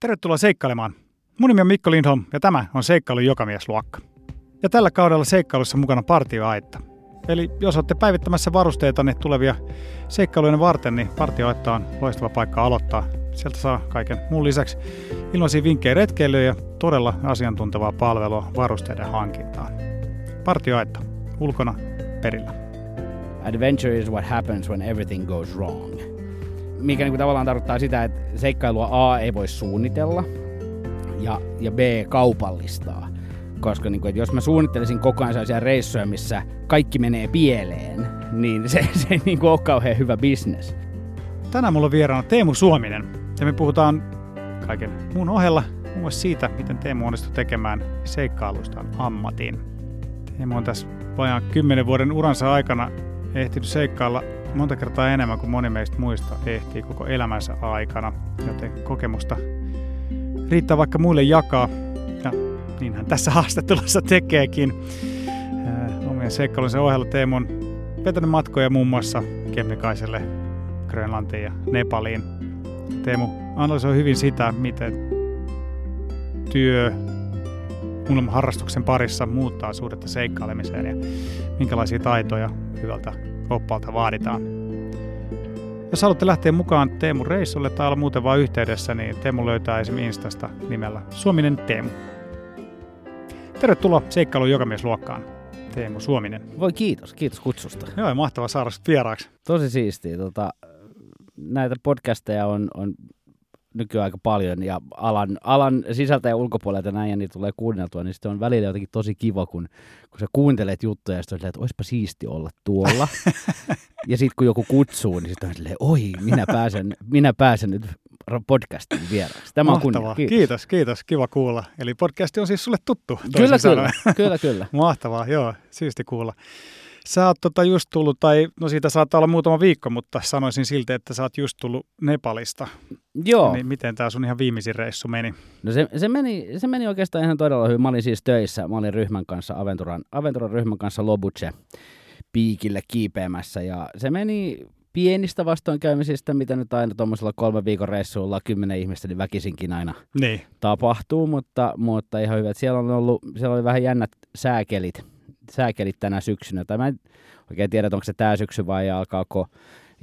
Tervetuloa seikkailemaan. Mun nimi on Mikko Lindholm ja tämä on Seikkailun jokamiesluokka. Ja tällä kaudella seikkailussa mukana partioaitta. Eli jos olette päivittämässä varusteitanne tulevia seikkailujen varten, niin partioaitta on loistava paikka aloittaa. Sieltä saa kaiken muun lisäksi ilmaisia vinkkejä retkeilyä ja todella asiantuntevaa palvelua varusteiden hankintaan. Partioaitta. Ulkona, perillä. Adventure is what happens when everything goes wrong. Mikä niin kuin tavallaan tarkoittaa sitä, että seikkailua A ei voi suunnitella ja, ja B kaupallistaa. Koska niin kuin, että jos mä suunnittelisin koko ajan sellaisia reissuja, missä kaikki menee pieleen, niin se, se ei niin kuin ole kauhean hyvä bisnes. Tänään mulla on vieraana Teemu Suominen ja me puhutaan kaiken muun ohella muun muassa siitä, miten Teemu onnistui tekemään seikkailuistaan ammatin. Teemu on tässä vajaan kymmenen vuoden uransa aikana ehtinyt seikkailla monta kertaa enemmän kuin moni meistä muista ehtii koko elämänsä aikana, joten kokemusta riittää vaikka muille jakaa. Ja niinhän tässä haastattelussa tekeekin. Omien seikkailunsa ohella Teemu on vetänyt matkoja muun muassa Kemnikaiselle, Grönlantiin ja Nepaliin. Teemu analysoi hyvin sitä, miten työ harrastuksen parissa muuttaa suhdetta seikkailemiseen ja minkälaisia taitoja hyvältä oppalta vaaditaan. Jos haluatte lähteä mukaan Teemun reissulle tai olla muuten vain yhteydessä, niin Teemu löytää esimerkiksi Instasta nimellä Suominen Teemu. Tervetuloa seikkailun jokamiesluokkaan, Teemu Suominen. Voi kiitos, kiitos kutsusta. Joo, mahtavaa saada sinut vieraaksi. Tosi siistiä. Tota, näitä podcasteja on, on nykyään aika paljon ja alan, alan sisältä ja ulkopuolelta näin ja niitä tulee kuunneltua, niin sitten on välillä jotenkin tosi kiva, kun, kun sä kuuntelet juttuja ja sitten on silleen, että olisipa siisti olla tuolla. ja sitten kun joku kutsuu, niin sitten on silleen, oi, minä pääsen, minä pääsen nyt podcastin vieraaksi. Tämä on kunnia. Kiitos. kiitos, kiitos, kiva kuulla. Eli podcasti on siis sulle tuttu. Kyllä, kyllä, kyllä, kyllä. Mahtavaa, joo, siisti kuulla. Sä oot tota just tullut, tai no siitä saattaa olla muutama viikko, mutta sanoisin silti, että sä oot just tullut Nepalista. Joo, Niin miten tää sun ihan viimeisin reissu meni? no se, se, meni, se meni oikeastaan ihan todella hyvin. Mä olin siis töissä, mä olin ryhmän kanssa, Aventuran, Aventuran ryhmän kanssa Lobuche piikille kiipeämässä ja se meni pienistä vastoinkäymisistä, mitä nyt aina tuommoisella kolmen viikon reissulla kymmenen ihmistä, niin väkisinkin aina Niin, tapahtuu, mutta, mutta ihan hyvä. Siellä on ollut, siellä oli vähän jännät sääkelit, sääkelit tänä syksynä. Tai mä en oikein tiedä, onko se tämä syksy vai alkaako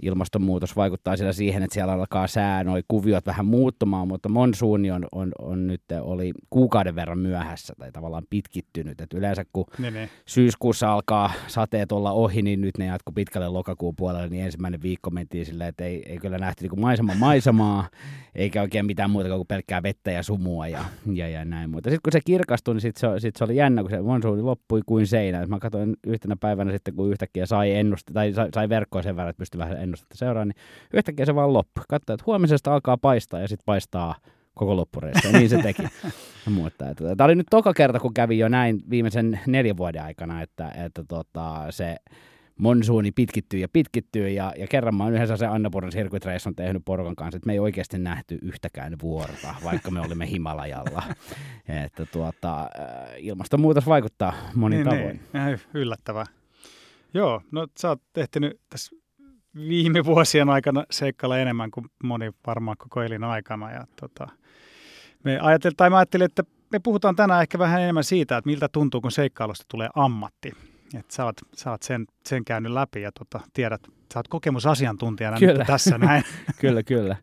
ilmastonmuutos vaikuttaa siellä siihen, että siellä alkaa sää, noi kuviot vähän muuttumaan, mutta monsuuni on, on, on nyt, oli kuukauden verran myöhässä tai tavallaan pitkittynyt. Et yleensä kun niin, niin. syyskuussa alkaa sateet olla ohi, niin nyt ne jatkuu pitkälle lokakuun puolelle, niin ensimmäinen viikko mentiin silleen, että ei, ei kyllä nähty niin maisema maisemaa, eikä oikein mitään muuta kuin pelkkää vettä ja sumua ja, ja, ja näin. Mutta sitten kun se kirkastui, niin sitten se, sit se oli jännä, kun se monsuuni loppui kuin seinä. Mä katsoin yhtenä päivänä sitten, kun yhtäkkiä sai ennuste, tai sai, sai verkkoa sen verran, että pystyi vähän ennustetta seuraamaan, niin yhtäkkiä se vaan loppui. Katsoin, että huomisesta alkaa paistaa ja sitten paistaa koko loppureissa. Ja niin se teki. Mutta, että, tämä oli nyt toka kerta, kun kävi jo näin viimeisen neljän vuoden aikana, että, että tota, se monsuuni pitkittyy ja pitkittyy. Ja, ja kerran mä oon yhdessä se Annapurran sirkuitreissun tehnyt porukan kanssa, että me ei oikeasti nähty yhtäkään vuorta, vaikka me olimme Himalajalla. että tuota, äh, ilmastonmuutos vaikuttaa monin niin, tavoin. niin. Ihan y- yllättävää. Joo, no sä oot ehtinyt tässä viime vuosien aikana seikkailla enemmän kuin moni varmaan koko elin aikana. Ja tota, me ajattelin, tai mä ajattelin, että me puhutaan tänään ehkä vähän enemmän siitä, että miltä tuntuu, kun seikkailusta tulee ammatti. Että sä oot, sä oot sen, sen käynyt läpi ja tota, tiedät, sä oot kokemusasiantuntijana Kyllä. nyt tässä näin. kyllä, kyllä.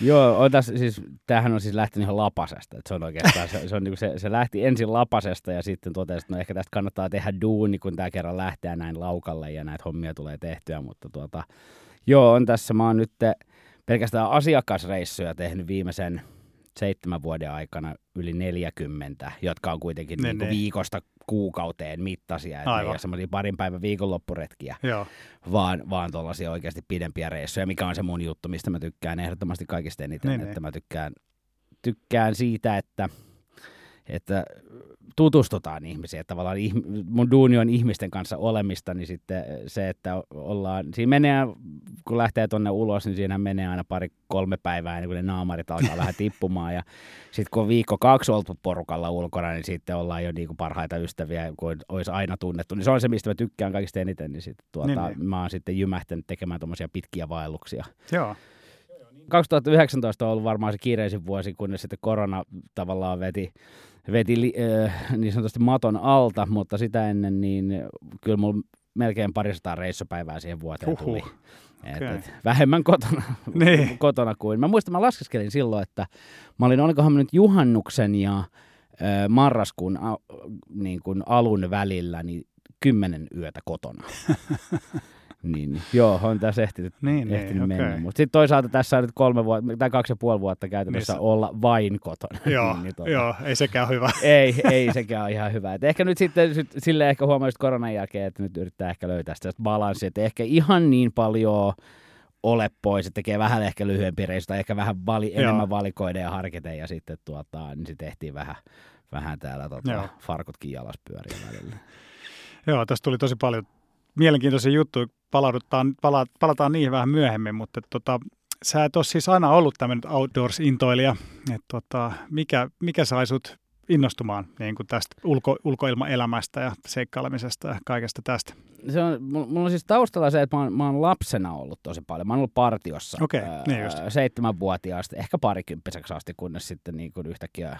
Joo, on tässä, siis, tämähän on siis lähtenyt ihan lapasesta. Että se on oikeastaan, se, se, on, niin se, se, lähti ensin lapasesta ja sitten totesi, että no ehkä tästä kannattaa tehdä duuni, kun tämä kerran lähtee näin laukalle ja näitä hommia tulee tehtyä. Mutta tuota, joo, on tässä, mä oon nyt pelkästään asiakasreissuja tehnyt viimeisen seitsemän vuoden aikana yli 40, jotka on kuitenkin Ne, niin kuin ne. viikosta kuukauteen mittaisia. että ei ole semmoisia parin päivän viikonloppuretkiä Joo, vaan, vaan tuollaisia oikeasti pidempiä reissuja, mikä on se mun juttu, mistä mä tykkään ehdottomasti kaikista eniten, Niin, että niin. mä tykkään, tykkään siitä, että, että tutustutaan ihmisiin, että tavallaan ihm- mun duuni on ihmisten kanssa olemista, niin sitten se, että ollaan, siinä menee, kun lähtee tonne ulos, niin siinä menee aina pari kolme päivää ennen kuin ne naamarit alkaa vähän tippumaan ja sitten kun on viikko kaksi oltu porukalla ulkona, niin sitten ollaan jo niinku parhaita ystäviä, kuin olisi aina tunnettu. Niin se on se, mistä mä tykkään kaikista eniten, niin, sitten tuota, Niin, niin, niin. niin. mä oon sitten jymähtänyt tekemään tuommoisia pitkiä vaelluksia. joo. 2019 on ollut varmaan se kiireisin vuosi, kunnes sitten korona tavallaan veti, veti äh, niin sanotusti maton alta, mutta sitä ennen niin kyllä mulla melkein parisataa reissupäivää siihen vuoteen Huhhuh. tuli. Et, Okei. et, vähemmän kotona, Niin. kotona kuin. Mä muistan, mä laskeskelin silloin, että mä olin, olikohan mä nyt juhannuksen ja ö, marraskuun a, niin kuin alun välillä niin kymmenen yötä kotona. niin, niin, joo, on tässä ehtinyt, Niin, ehtinyt niin, mennä. okei. Mutta sitten toisaalta tässä on nyt kolme vuotta, tai kaksi ja puoli vuotta käytännössä Niin olla vain kotona. Joo, niin, tota, joo, ei sekään ole hyvä. ei, ei sekään ole ihan hyvä. Et ehkä nyt sitten sit, silleen ehkä huomaa just koronan jälkeen, että nyt yrittää ehkä löytää sitä balanssia, että ehkä ihan niin paljon ole pois, että tekee vähän ehkä lyhyempi reissu tai ehkä vähän vali, Joo. enemmän valikoiden ja harkiten ja sitten tuota, niin sitten tehtiin vähän, vähän täällä tota, Joo. farkutkin jalas pyöriä välillä. Joo, tässä tuli tosi paljon mielenkiintoisia juttuja. Palaudutaan, pala, palataan niihin vähän myöhemmin, mutta tota, sä et ole siis aina ollut tämmöinen outdoors-intoilija. Et tota, mikä, mikä sai sut innostumaan niin kuin tästä ulko, ulkoilmaelämästä ja seikkailemisesta ja kaikesta tästä? Se on, mulla on siis taustalla se, että mä oon, mä oon lapsena ollut tosi paljon. Mä oon ollut partiossa Okei, niin just. seitsemänvuotiaasta, ehkä parikymppiseksi asti, kunnes sitten niin kuin yhtäkkiä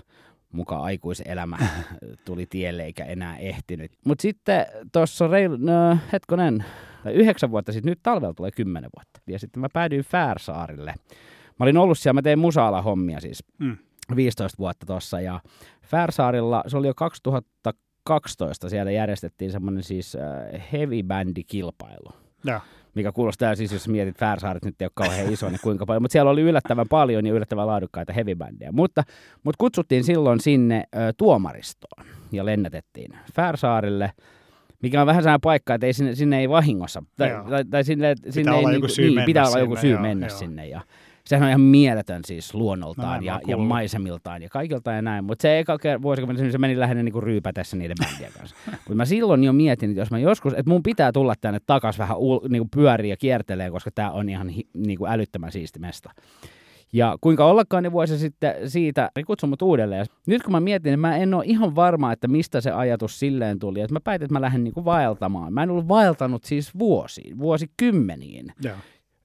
mukaan aikuiselämä tuli tielle eikä enää ehtinyt. Mutta sitten tuossa reilu, no, hetkonen, tai yhdeksän vuotta sitten, nyt talvella tulee kymmenen vuotta. Ja sitten mä päädyin Färsaarille. Mä olin ollut siellä, mä tein musa hommia siis Mm. 15 vuotta tuossa ja Färsaarilla, se oli jo 2012, siellä järjestettiin semmoinen siis äh, heavy bandi kilpailu Joo. mikä kuulostaa siis, jos mietit Färsaaret nyt ei ole kauhean iso, niin kuinka paljon, mutta siellä oli yllättävän paljon ja yllättävän laadukkaita heavybändiä. Mutta, mutta kutsuttiin silloin sinne ö, tuomaristoon ja lennätettiin Färsaarille, mikä on vähän sellainen paikka, että ei sinne, sinne ei vahingossa, tai, Joo. tai, tai sinne, sinne olla ei, joku niinku- syy niin, pitää olla joku syy joo, mennä joo. sinne ja sehän on ihan mieletön siis luonnoltaan mä ja, ja maisemiltaan ja kaikilta ja näin. Mutta se eka vuosikymmen se meni lähinnä niinku ryypätessä niiden bändien kanssa. Mutta mä silloin jo mietin, että jos mä joskus, että mun pitää tulla tänne takas vähän ul, niinku pyöriä ja kiertelee, koska tää on ihan hi, niinku älyttömän siisti mesta. Ja kuinka ollakaan niin vuosi sitten siitä kutsun mut uudelleen. Ja nyt kun mä mietin, niin mä en ole ihan varma, että mistä se ajatus silleen tuli. Että mä päätin, että mä lähden niinku vaeltamaan. Mä en ollut vaeltanut siis vuosiin, vuosikymmeniin Joo.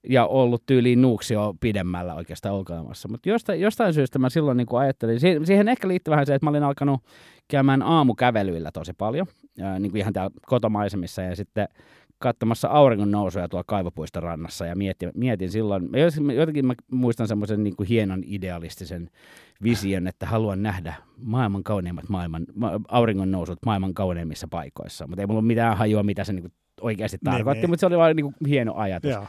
ja ollut tyyliin nuuksio pidemmällä oikeastaan ulkoilmassa. Mutta jostain, jostain syystä mä silloin niin ajattelin, si- siihen ehkä liittyy vähän se, että mä olin alkanut käymään aamukävelyillä tosi paljon, ää, niin kuin ihan täällä kotomaisemissa ja sitten katsomassa auringon nousuja tuolla kaivopuiston rannassa ja mietin, mietin silloin, jotenkin mä muistan semmoisen niin kuin hienon idealistisen vision, että haluan nähdä maailman kauneimmat maailman, ma- auringon nousut maailman kauneimmissa paikoissa, mutta ei mulla ole mitään hajua, mitä se niin kuin oikeasti Niin, tarkoitti, niin. mutta se oli vain niin kuin hieno ajatus. Joo.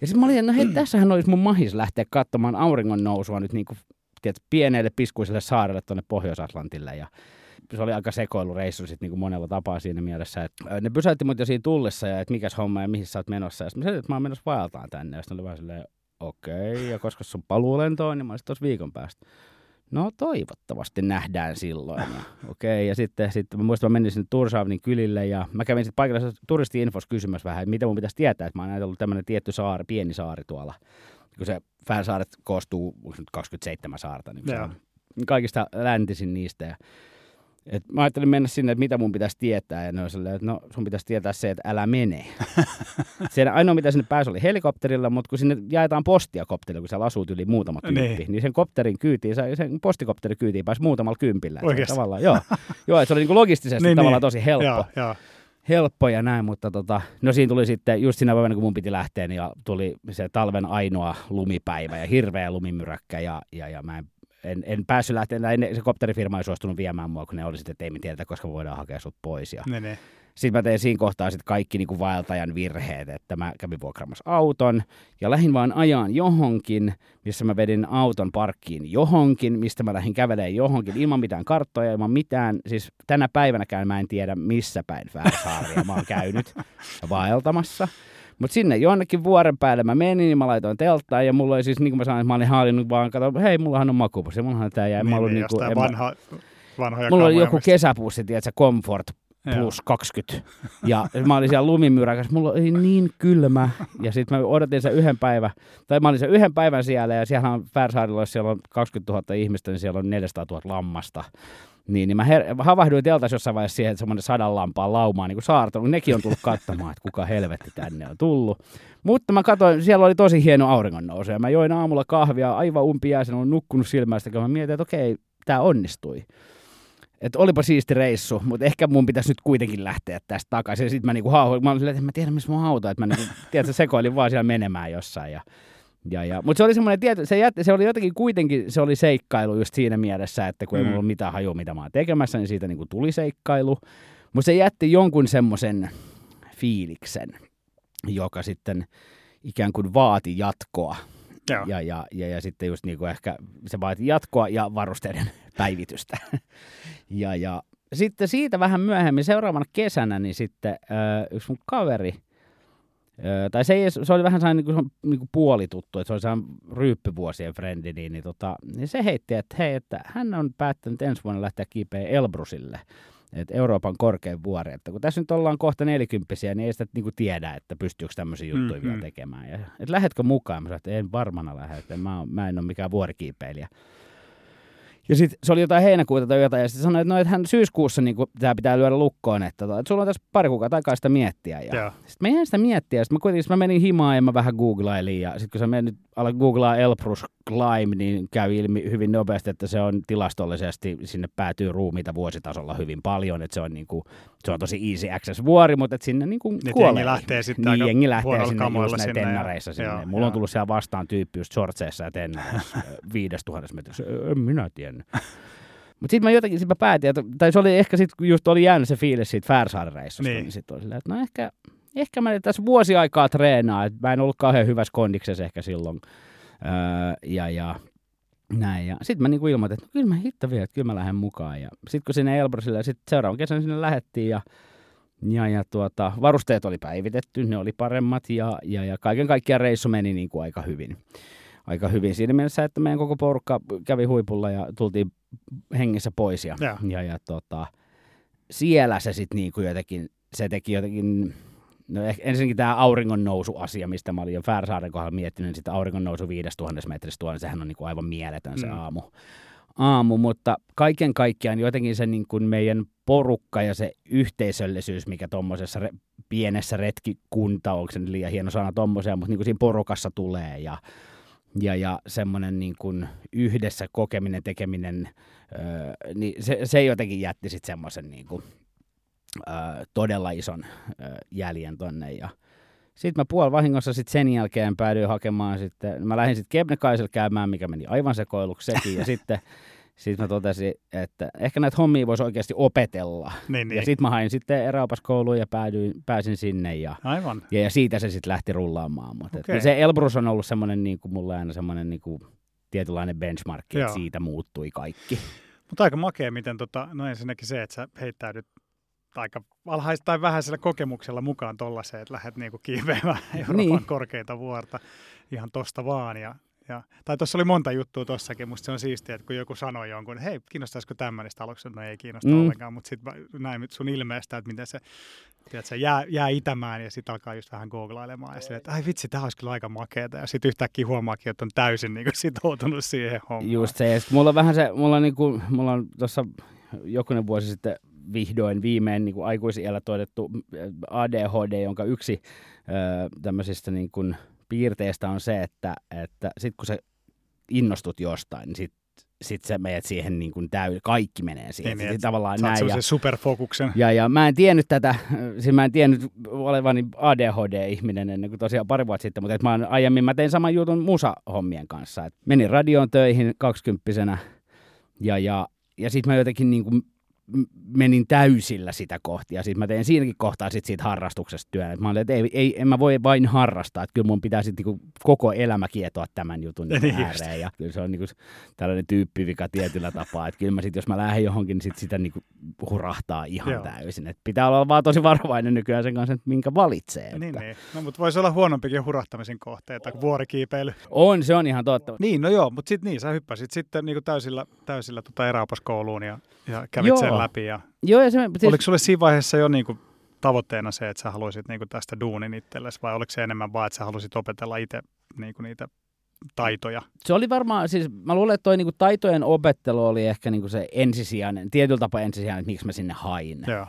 Ja sitten mä olin, no hei, tässähän olisi mun mahis lähteä katsomaan auringon nousua nyt niin kuin, tiedät, pieneelle piskuiselle saarelle tuonne Pohjois-Atlantille. Ja se oli aika sekoilureissu sitten niin monella tapaa siinä mielessä. Että ne pysäytti mut jo siinä tullessa ja että mikäs homma ja mihin sä oot menossa. Ja sitten mä sanoin, että mä oon menossa vaeltaan tänne. Ja sitten oli vähän silleen, okei, okay, ja koska sun paluulento on, niin mä olisin tuossa viikon päästä. No toivottavasti nähdään silloin. Ja, okei, okay, ja sitten, sitten mä muistan, mä menin sinne Tursavnin kylille ja mä kävin sitten paikallisessa turisti-infos kysymässä vähän, että mitä mun pitäisi tietää, että mä oon ajatellut tämmöinen tietty saari, pieni saari tuolla. Kun se Färsaaret koostuu onko nyt 27 saarta, niin se on kaikista läntisin niistä. Ja, et mä ajattelin mennä sinne, että mitä mun pitäisi tietää, ja ne silleen, että no sun pitäisi tietää se, että älä mene. Siellä ainoa, mitä sinne pääsi, oli helikopterilla, mutta kun sinne jaetaan postia kopterilla, kun siellä asuu yli muutama tyyppi, Niin. niin, sen kopterin kyytiin, sen postikopterin kyytiin pääsi muutamalla kympillä. Oikeesti? Tavallaan, joo, joo se oli niin kuin logistisesti Niin, tavallaan niin. tosi helppo Joo, joo. helppo ja näin, mutta tota, no siinä tuli sitten just siinä päivänä, kun mun piti lähteä, niin ja tuli se talven ainoa lumipäivä ja hirveä lumimyräkkä ja, ja, ja mä en, en, en päässyt lähteä, ne- se kopterifirma ei suostunut viemään mua, kun ne oli sitten, että ei me tiedetä, koska voidaan hakea sut pois. Ja Niin, niin. sitten mä tein siinä kohtaa sitten kaikki niin kuin vaeltajan virheet, että mä kävin vuokraamassa auton ja lähdin vaan ajaan johonkin, missä mä vedin auton parkkiin johonkin, mistä mä lähdin kävelemään johonkin ilman mitään karttoja, ilman mitään. Siis tänä päivänäkään mä en tiedä missä päin Färsaaria mä oon käynyt vaeltamassa. Mutta sinne jonnekin vuoren päälle mä menin, niin mä laitoin telttaan ja mulla oli siis, niin kuin mä sanoin, että mä olin haalinnut vaan, kato, hei, mullahan on makupussi, mullahan tää jäi. niin, mä niin, niinku- jostain en mä- vanha, vanhoja Mulla oli joku mistä- kesäpussi, tiedätkö, Comfort Joo. plus 20. Ja mä olin siellä lumimyräkässä, mulla oli niin kylmä. Ja sitten mä odotin sen yhden päivän, tai mä olin sen yhden päivän siellä, ja siellä on Färsaarilla, jos siellä on 20 000 ihmistä, niin siellä on 400 000 lammasta. Niin, niin mä her- havahduin teltas jossain vaiheessa siihen, että semmoinen sadan lampaan laumaa niin kuin saartunut. Nekin on tullut katsomaan, että kuka helvetti tänne on tullut. Mutta mä katsoin, siellä oli tosi hieno auringonnousu ja mä join aamulla kahvia aivan umpiäisen, olen nukkunut silmästä, kun mä mietin, että okei, tämä onnistui. Että olipa siisti reissu, mutta ehkä mun pitäisi nyt kuitenkin lähteä tästä takaisin. Sitten mä niinku hauhoin, mä olin silleen, että en mä tiedä, missä mun auto, että mä niinku, tiedätkö, sekoilin vaan siellä menemään jossain. Ja, ja, ja. Mutta se oli semmoinen, tietty, se, jätti, se oli jotenkin kuitenkin, se oli seikkailu just siinä mielessä, että kun mm. ei mulla ollut mitään hajua, mitä mä oon tekemässä, niin siitä niinku tuli seikkailu. Mutta se jätti jonkun semmoisen fiiliksen, joka sitten ikään kuin vaati jatkoa. Joo. Ja, ja, ja, ja sitten just niin kuin ehkä se vaati jatkoa ja varusteiden päivitystä. ja, ja sitten siitä vähän myöhemmin, seuraavana kesänä, niin sitten äh, yksi mun kaveri, tai se, ei, se oli vähän sellainen niin kuin, niin kuin puolituttu, että se oli sellainen ryyppyvuosien frendi, niin, niin, tota, niin se heitti, että hei, että hän on päättänyt ensi vuonna lähteä kiipeä Elbrusille että Euroopan korkein vuori. Että kun tässä nyt ollaan kohta nelikymppisiä, niin ei sitä niinku tiedä, että pystyykö tämmöisiä juttuja mm, vielä tekemään. Ja, että lähdetkö mukaan? Mä sanoin, että en varmana lähde, että mä, mä en ole mikään vuorikiipeilijä. Ja sitten se oli jotain heinäkuuta tai jotain, ja sitten sanoi, että, no, että hän syyskuussa niin tämä pitää lyödä lukkoon, että, että, että sulla on tässä pari kuukautta aikaa sitä miettiä. Ja sitten mä jäin sitä miettiä, ja sitten mä kuitenkin sit mä menin himaan ja mä vähän googlailin, ja sitten kun sä menet ala googlaa Elbrus Climb, niin käy ilmi hyvin nopeasti, että se on tilastollisesti, sinne päätyy ruumiita vuositasolla hyvin paljon, että se on, niin kuin, se on tosi easy access vuori, mutta että sinne niin kuin kuolee. Jengi lähtee sitten niin, jengi lähtee sinne just sinne tennareissa sinne. Joo, Mulla joo. on tullut siellä vastaan tyyppi just shortseissa ja tennareissa tuhannessa metrissä. En minä tiennyt. Mutta sitten mä jotenkin sit mä päätin, että, tai se oli ehkä sitten just oli jäänyt se fiilis siitä Färsaaren reissusta, niin, niin sitten oli silleen, että no ehkä, ehkä mä tässä vuosi aikaa treenaa, että mä en ollut kauhean hyvässä kondiksessa ehkä silloin. Öö, ja, ja näin. Ja sitten mä niinku ilmoitin, että no, kyllä mä hitto vielä, että kyllä mä lähden mukaan. Ja sitten kun sinne Elbrusille, sitten seuraavan kesän sinne lähettiin ja, ja, ja tuota, varusteet oli päivitetty, ne oli paremmat ja, ja, ja kaiken kaikkiaan reissu meni niinku aika hyvin. Aika hyvin siinä mielessä, että meidän koko porukka kävi huipulla ja tultiin hengissä pois. Ja, ja. ja, ja tota, siellä se sitten niinku jotenkin, se teki jotenkin No ensinnäkin tämä auringon nousu asia, mistä mä olin jo Färsaaren kohdalla miettinyt, niin sitten auringon nousu 5000 metristä tuonne, sehän on niin kuin aivan mieletön se mm. aamu. aamu. Mutta kaiken kaikkiaan jotenkin se niin kuin meidän porukka ja se yhteisöllisyys, mikä tuommoisessa re- pienessä retkikunta, onko se liian hieno sana tuommoiseen, mutta niin kuin siinä porukassa tulee ja, ja, ja semmoinen niin kuin yhdessä kokeminen, tekeminen, öö, niin se, se jotenkin jätti sitten semmoisen niin kuin todella ison jäljen tonne. Ja sitten mä puol vahingossa sit sen jälkeen päädyin hakemaan sitten, mä lähdin sitten Kebnekaisella käymään, mikä meni aivan sekoiluksi sekin, ja sitten sitten mä totesin, että ehkä näitä hommia voisi oikeasti opetella. Niin, niin. Ja sitten mä hain sitten eräopaskouluun ja päädyin, pääsin sinne. Ja, Aivan. Ja, ja siitä se sitten lähti rullaamaan. Mutta okay. se Elbrus on ollut semmoinen niin kuin mulle aina semmoinen niin kuin tietynlainen benchmark, että siitä muuttui kaikki. Mutta aika makea, miten tota, no ensinnäkin se, että sä heittäydyt aika alhaista tai vähäisellä kokemuksella mukaan tuollaiseen, että lähdet niinku kiipeämään Euroopan niin. korkeinta vuorta ihan tosta vaan. Ja, ja, tai tuossa oli monta juttua tuossakin, musta se on siistiä, että kun joku sanoi jonkun, että hei, kiinnostaisiko tämmöinen, aluksi no ei kiinnosta mm. ollenkaan, mutta sitten näin sun ilmeestä, että miten se, tiedät, se jää, jää itämään ja sitten alkaa just vähän googlailemaan ja sille, että ai vitsi, tämä olisi kyllä aika makeeta ja sitten yhtäkkiä huomaakin, että on täysin niin kuin, sitoutunut siihen hommaan. Just se, ja mulla on vähän se, mulla on, niin kuin, mulla on tuossa jokunen vuosi sitten vihdoin viimein niin kuin aikuisiellä todettu ADHD, jonka yksi ö, tämmöisistä niin kuin piirteistä on se, että, että sitten kun sä innostut jostain, niin sitten sit sä menet siihen niin kuin täy, kaikki menee siihen. Niin, sitten tavallaan näin. Ja, superfokuksen. Ja, ja mä en tiennyt tätä, siis mä en tiennyt olevani ADHD-ihminen ennen kuin tosiaan pari vuotta sitten, mutta et mä oon, aiemmin mä tein saman jutun musa-hommien kanssa. Et menin radioon töihin kaksikymppisenä ja, ja, ja sitten mä jotenkin niin kuin menin täysillä sitä kohti. Ja sitten mä tein siinäkin kohtaa sit siitä harrastuksesta työn. Et mä olin, että ei, ei, en mä voi vain harrastaa, että kyllä mun pitää sitten niinku koko elämä kietoa tämän jutun niin ääreen. Ja kyllä se on niinku tällainen tyyppivika tietyllä tapaa. Että kyllä mä sitten, jos mä lähden johonkin, niin sit sitä niinku hurahtaa ihan Joo. täysin. Et pitää olla vaan tosi varovainen nykyään sen kanssa, että minkä valitsee. Että. Niin, niin. No, mutta voisi olla huonompikin hurahtamisen kohteita kuin vuorikiipeily. On, se on ihan totta. Niin, no joo, mutta sitten niin, sä hyppäsit sitten niinku täysillä, täysillä tota eräopaskouluun ja, ja kävit joo. Sen läpi. Ja Joo, ja se, siis... Oliko sulle siinä vaiheessa jo niinku tavoitteena se, että sä haluaisit niinku tästä duunin itsellesi vai oliko se enemmän vaan, että sä halusit opetella itse niinku niitä taitoja? Se oli varmaan, siis mä luulen, että toi niinku taitojen opettelu oli ehkä niinku se ensisijainen, tietyllä tapaa ensisijainen, että miksi mä sinne hain. Joo.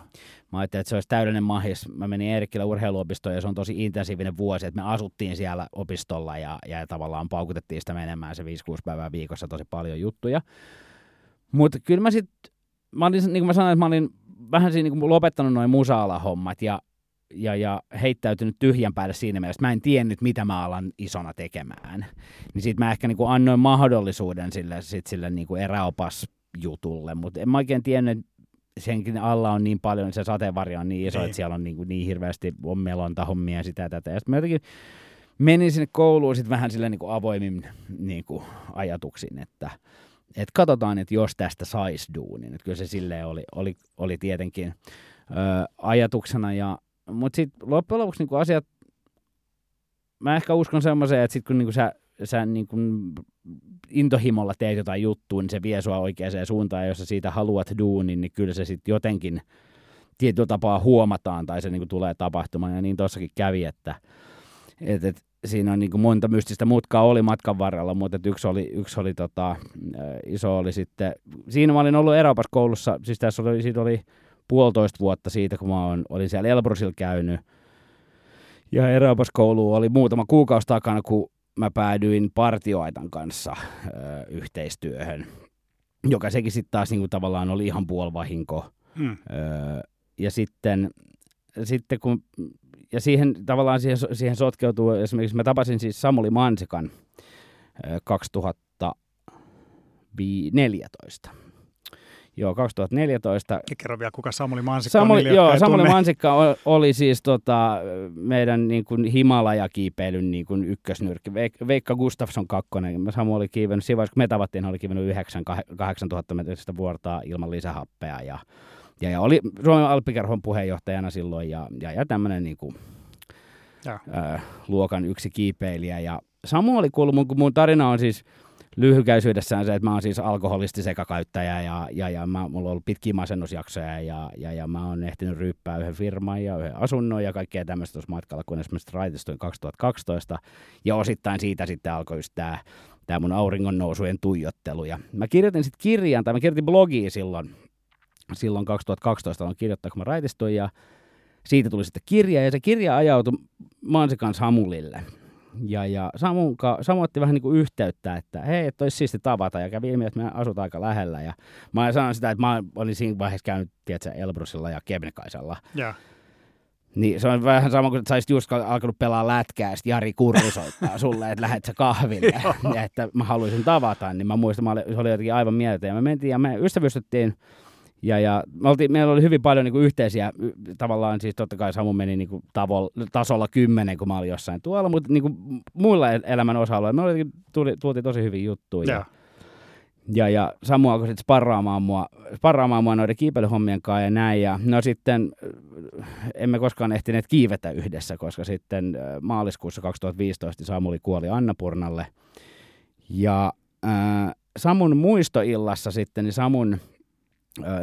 Mä ajattelin, että se olisi täydellinen mahis. Mä menin Eerikkilä urheiluopistoon ja se on tosi intensiivinen vuosi, että me asuttiin siellä opistolla ja, ja tavallaan paukutettiin sitä menemään se 5-6 päivää viikossa tosi paljon juttuja. Mutta kyllä mä sitten, mä olin, niin kuin mä sanoin, että mä olin vähän siinä niin kuin lopettanut noin musa-alahommat ja, ja, ja heittäytynyt tyhjän päälle siinä mielessä. Mä en tiennyt, mitä mä alan isona tekemään. Niin sitten mä ehkä niin kuin annoin mahdollisuuden sille, sit sille niin kuin eräopas jutulle, mutta en mä oikein tiennyt, senkin alla on niin paljon, se sateenvarjo on niin iso, niin. että siellä on niin, kuin niin hirveästi on melonta hommia ja sitä ja tätä. Ja sitten mä jotenkin menin sinne kouluun sitten vähän sille niin kuin avoimin niin kuin ajatuksin, että, että katsotaan, että jos tästä saisi duunin. Että kyllä se silleen oli, oli, oli tietenkin ö, ajatuksena. Ja, mutta sitten loppujen lopuksi niin asiat, mä ehkä uskon semmoiseen, että sitten kun niin sä, sä niin kuin intohimolla teet jotain juttua, niin se vie sua oikeaan suuntaan, ja jos sä siitä haluat duunin, niin kyllä se sitten jotenkin tietyllä tapaa huomataan, tai se niin kuin tulee tapahtumaan, ja niin tossakin kävi, että et, et, siinä on niin kuin monta mystistä mutkaa oli matkan varrella, mutta yksi oli, yksi oli tota, iso oli sitten, siinä mä olin ollut Eroopas koulussa, siis tässä oli, siitä oli puolitoista vuotta siitä, kun mä on, olin siellä Elbrusilla käynyt, ja Eroopas koulu oli muutama kuukausi takana, kun mä päädyin partioaitan kanssa ö, yhteistyöhön, joka sekin sitten taas niinku tavallaan oli ihan puolvahinko. Mm. Ö, ja sitten, sitten kun, ja siihen tavallaan siihen, siihen sotkeutuu, esimerkiksi mä tapasin siis Samuli Mansikan ö, 2014 Joo, 2014. Ja kerro vielä, kuka Samuli Mansikka Samuli, on niille, Joo, Samuli tunne. Mansikka oli siis tota, meidän niin kuin Himalaja-kiipeilyn niin kuin ykkösnyrkki. Veikka Gustafsson kakkonen. Samu oli kiivennyt, siinä vaiheessa kun me tavattiin, hän oli kiivennyt 9 8000 metristä vuortaa ilman lisähappea. Ja, ja, ja oli Suomen Alppikerhon puheenjohtajana silloin ja, ja, ja tämmöinen niin kuin, ja. Äh, luokan yksi kiipeilijä. Ja Samu oli kuullut, mun, kun mun tarina on siis – lyhykäisyydessään se, että mä oon siis alkoholisti sekakäyttäjä ja, ja, ja mä, mulla on ollut pitkiä masennusjaksoja ja, ja, ja mä oon ehtinyt ryyppää yhden firman ja yhden asunnon ja kaikkea tämmöistä tuossa matkalla, kun esimerkiksi raitistuin 2012 ja osittain siitä sitten alkoi just tämä tämä mun auringon nousujen tuijottelu. Ja mä kirjoitin sitten kirjan, tai mä kirjoitin blogia silloin, silloin 2012 on kirjoittaa, kun mä raitistuin, ja siitä tuli sitten kirja, ja se kirja ajautui Mansikan Samulille. Ja, ja Samu, Samu otti vähän niin kuin yhteyttä, että hei, että olisi siisti tavata. Ja kävi ilmi, että me asutaan aika lähellä. Ja mä sanoin sitä, että mä olin siinä vaiheessa käynyt, tiedätkö, Elbrusilla ja Kebnekaisella. Ja. Niin se on vähän sama kuin, että sä just alkanut pelaa lätkää, ja Jari Kurri soittaa sulle, että lähdet sä kahville, ja että mä haluaisin tavata, niin mä muistan, mä olin, se oli jotenkin aivan mieltä, ja me mentiin, ja me ystävystyttiin ja, ja me oltiin, meillä oli hyvin paljon niin kuin yhteisiä, tavallaan siis totta kai Samu meni niin kuin tavolla, tasolla kymmenen, kun mä olin jossain tuolla, mutta niin kuin muilla elämän osa-alueilla me oltiin, tuli, tultiin tosi hyvin juttuja. Ja. Ja, ja Samu alkoi sitten sparraamaan mua, sparraamaan mua noiden kiipeilyhommien kanssa ja näin. Ja no sitten emme koskaan ehtineet kiivetä yhdessä, koska sitten maaliskuussa 2015 Samuli kuoli Annapurnalle. Ja äh, Samun muistoillassa sitten, niin Samun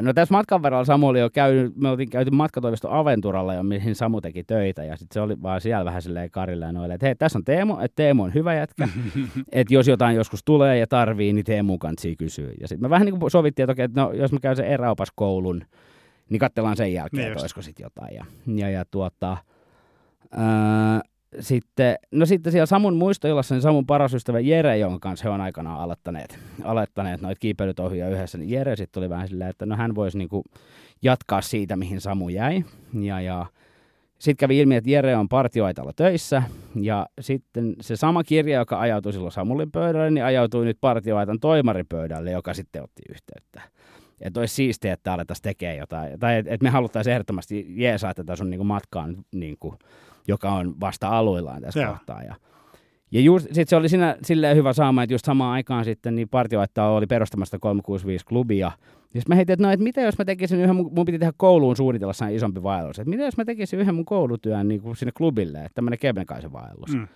No tässä matkan varrella Samu oli jo käynyt, me oltiin käyty matkatoimisto Aventuralla, mihin Samu teki töitä, ja sitten se oli vaan siellä vähän silleen karille ja noille, että hei, tässä on Teemu, että Teemu on hyvä jätkä, että jos jotain joskus tulee ja tarvii, niin Teemu kansi kysyä. Ja sitten me vähän niin kuin sovittiin, että, okei, että no, jos mä käyn sen eräopaskoulun, niin katsellaan sen jälkeen, niin että olisiko sitten jotain. Ja, ja, ja tuota, ää, sitten, no sitten siellä Samun muistoillassa niin Samun paras ystävä Jere, jonka kanssa he on aikanaan aloittaneet, aloittaneet noita kiipeilytohjia yhdessä, niin Jere sitten tuli vähän silleen, että no hän voisi niinku jatkaa siitä, mihin Samu jäi. Ja, ja sitten kävi ilmi, että Jere on partioaitalla töissä, ja sitten se sama kirja, joka ajautui silloin Samulin pöydälle, niin ajautui nyt partioaitan toimaripöydälle, joka sitten otti yhteyttä. Että olisi siistiä, että alettaisiin tekemään jotain, tai että et me haluttaisiin ehdottomasti jeesaa tätä sun niinku matkaan niinku, joka on vasta aluillaan tässä ja. kohtaa. Ja, ja just, sit se oli siinä, silleen hyvä saama, että just samaan aikaan sitten niin partioittaa oli perustamassa 365-klubia. Ja mä heitin, että no, että mitä jos mä tekisin yhden, mun, mun piti tehdä kouluun suunnitella isompi vaellus. Että mitä jos mä tekisin yhden mun koulutyön niin kuin sinne klubille, että tämmöinen Kebnekaisen vaellus. Mm.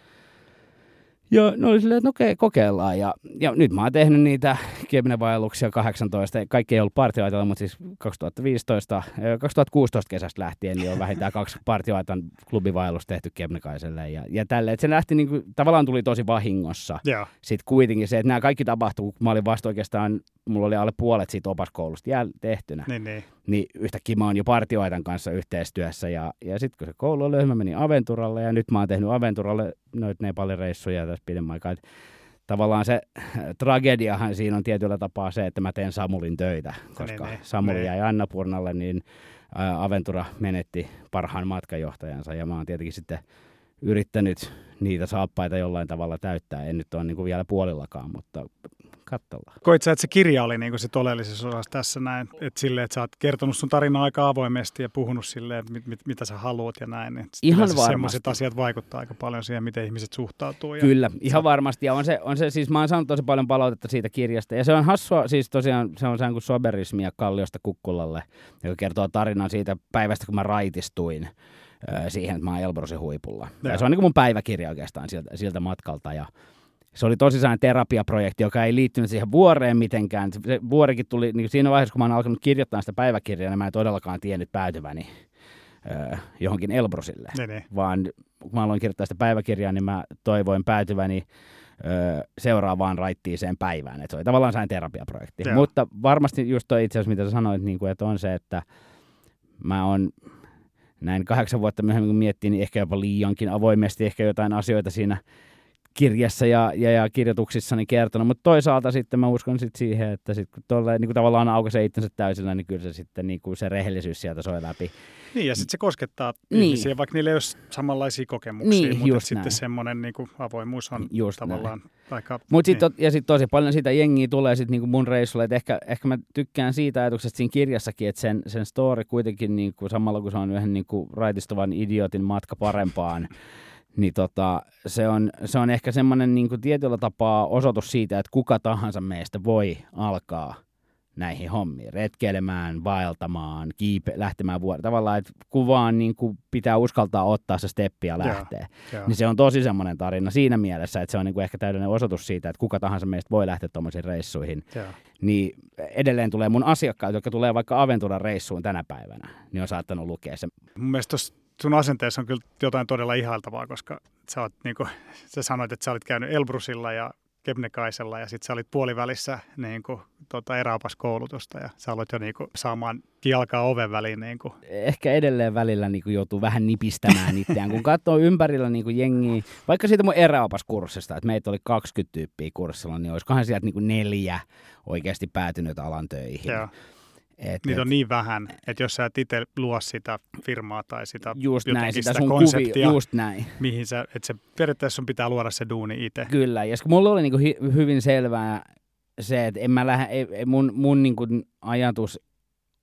Ja ne oli silleen, että no okei, kokeillaan. Ja, ja nyt mä oon tehnyt niitä kiemenevaielluksia 18. Kaikki ei ollut partioaitalla, mutta siis 2015, 2016 kesästä lähtien niin on vähintään kaksi partioaitan klubivaellusta tehty Kebnekaiselle. Ja, ja tälle, että se lähti niin kuin, tavallaan tuli tosi vahingossa. Joo. Sitten kuitenkin se, että nämä kaikki tapahtuu, kun mä olin vasta oikeastaan, mulla oli alle puolet siitä opaskoulusta jäl tehtynä. Niin, niin. Niin yhtäkkiä mä oon jo partioaitan kanssa yhteistyössä. Ja, ja sitten kun se koulu oli, mä menin Aventuralle ja nyt mä oon tehnyt Aventuralle noita Nepalin reissuja tässä pidemmän aikaa. Et tavallaan se tragediahan siinä on tietyllä tapaa se, että mä teen Samulin töitä, koska Niin, niin, Samuli niin. jäi Annapurnalle, niin ää, Aventura menetti parhaan matkajohtajansa ja mä oon tietenkin sitten yrittänyt niitä saappaita jollain tavalla täyttää. En nyt ole niin kuin vielä puolillakaan, mutta katsellaan. Koit sä, että se kirja oli niin se todellisessa osassa tässä näin, että silleen, että sä oot kertonut sun tarinaa aika avoimesti ja puhunut silleen, että mit, mit, mitä sä haluat ja näin. Niin Ihan varmasti. Semmoiset asiat vaikuttaa aika paljon siihen, miten ihmiset suhtautuu. Ja Kyllä, ihan varmasti. Ja on se, on se, siis mä oon saanut tosi paljon palautetta siitä kirjasta. Ja se on hassua, siis tosiaan se on sehän kuin soberismia Kalliosta Kukkulalle, joka kertoo tarinan siitä päivästä, kun mä raitistuin siihen, että mä oon Elbrosin huipulla. Ja Joo. se on niin kuin mun päiväkirja oikeastaan siltä, siltä matkalta. Ja se oli tosi sellainen terapiaprojekti, joka ei liittynyt siihen vuoreen mitenkään. Se- vuorikin tuli, niin siinä vaiheessa, kun mä oon alkanut kirjoittaa sitä päiväkirjaa, niin mä en todellakaan tiennyt päätyväni ö, johonkin Elbrosille Niin, niin. vaan kun mä aloin kirjoittaa sitä päiväkirjaa, niin mä toivoin päätyväni ö, seuraavaan raittiiseen päivään. Et se oli tavallaan sellainen terapiaprojekti. Joo. Mutta varmasti just toi itse asiassa, mitä sä sanoit, niin kuin, että on se, että mä oon näin kahdeksan vuotta myöhemmin, kun miettii, niin ehkä jopa liiankin avoimesti ehkä jotain asioita siinä kirjassa ja, ja, ja kirjoituksissani kertonut, mutta toisaalta sitten mä uskon sit siihen, että sit, kun tolle, niin kuin tavallaan aukaisee itsensä täysillä, niin kyllä se sitten niin kuin se rehellisyys sieltä soi läpi. Niin, ja sitten se koskettaa Niin. ihmisiä, vaikka niillä ei ole samanlaisia kokemuksia, Niin, mutta sitten näin. semmoinen niin kuin avoimuus on Just näin. tavallaan aika... Mut sit, niin. niin. Ja sitten tosi paljon sitä jengiä tulee sit niinku mun reissulle, että ehkä, ehkä mä tykkään siitä ajatuksesta siinä kirjassakin, että sen, sen story kuitenkin niinku, samalla kun se on yhden niinku, raitistuvan idiotin matka parempaan, niin tota, se, on, se on ehkä semmoinen niinku, tietyllä tapaa osoitus siitä, että kuka tahansa meistä voi alkaa näihin hommiin, retkeilemään, vaeltamaan, kiipe, lähtemään vuoreen. Tavallaan, että kuvaan niin kuin pitää uskaltaa ottaa se steppi ja lähteä. Joo. Niin se on tosi semmoinen tarina siinä mielessä, että se on niin kuin ehkä täydellinen osoitus siitä, että kuka tahansa meistä voi lähteä tuommoisiin reissuihin. Joo. Niin edelleen tulee mun asiakkaat, jotka tulee vaikka Aventuran reissuun tänä päivänä, niin on saattanut lukea sen. Mun mielestä tossa sun asenteessa on kyllä jotain todella ihailtavaa, koska sä, oot, niin kuin, sä sanoit, että sä olit käynyt Elbrusilla ja Kebnekaisella ja sitten sä olit puolivälissä niin kuin, tota, eräopaskoulutusta ja sä aloit jo niin kuin, saamaan jalkaa oven väliin. Niin kuin. Ehkä edelleen välillä niin kuin joutuu vähän nipistämään itseään, kun katsoo ympärillä niin kuin jengiä, vaikka siitä mun eräopaskurssista, että meitä oli 20 tyyppiä kurssilla, niin olisikohan sieltä niin kuin neljä oikeasti päätynyt alan töihin. Joo. Et, Niitä et- on niin vähän, että jos sä et itse luo sitä firmaa tai sitä, just näin, sitä sitä sun konseptia, kuvia, just näin. mihin sä, että se periaatteessa sun pitää luoda se duuni itse. Kyllä, ja mulla oli niinku hi- hyvin selvää se, että en mä lähde, ei, ei, mun, mun niinku ajatus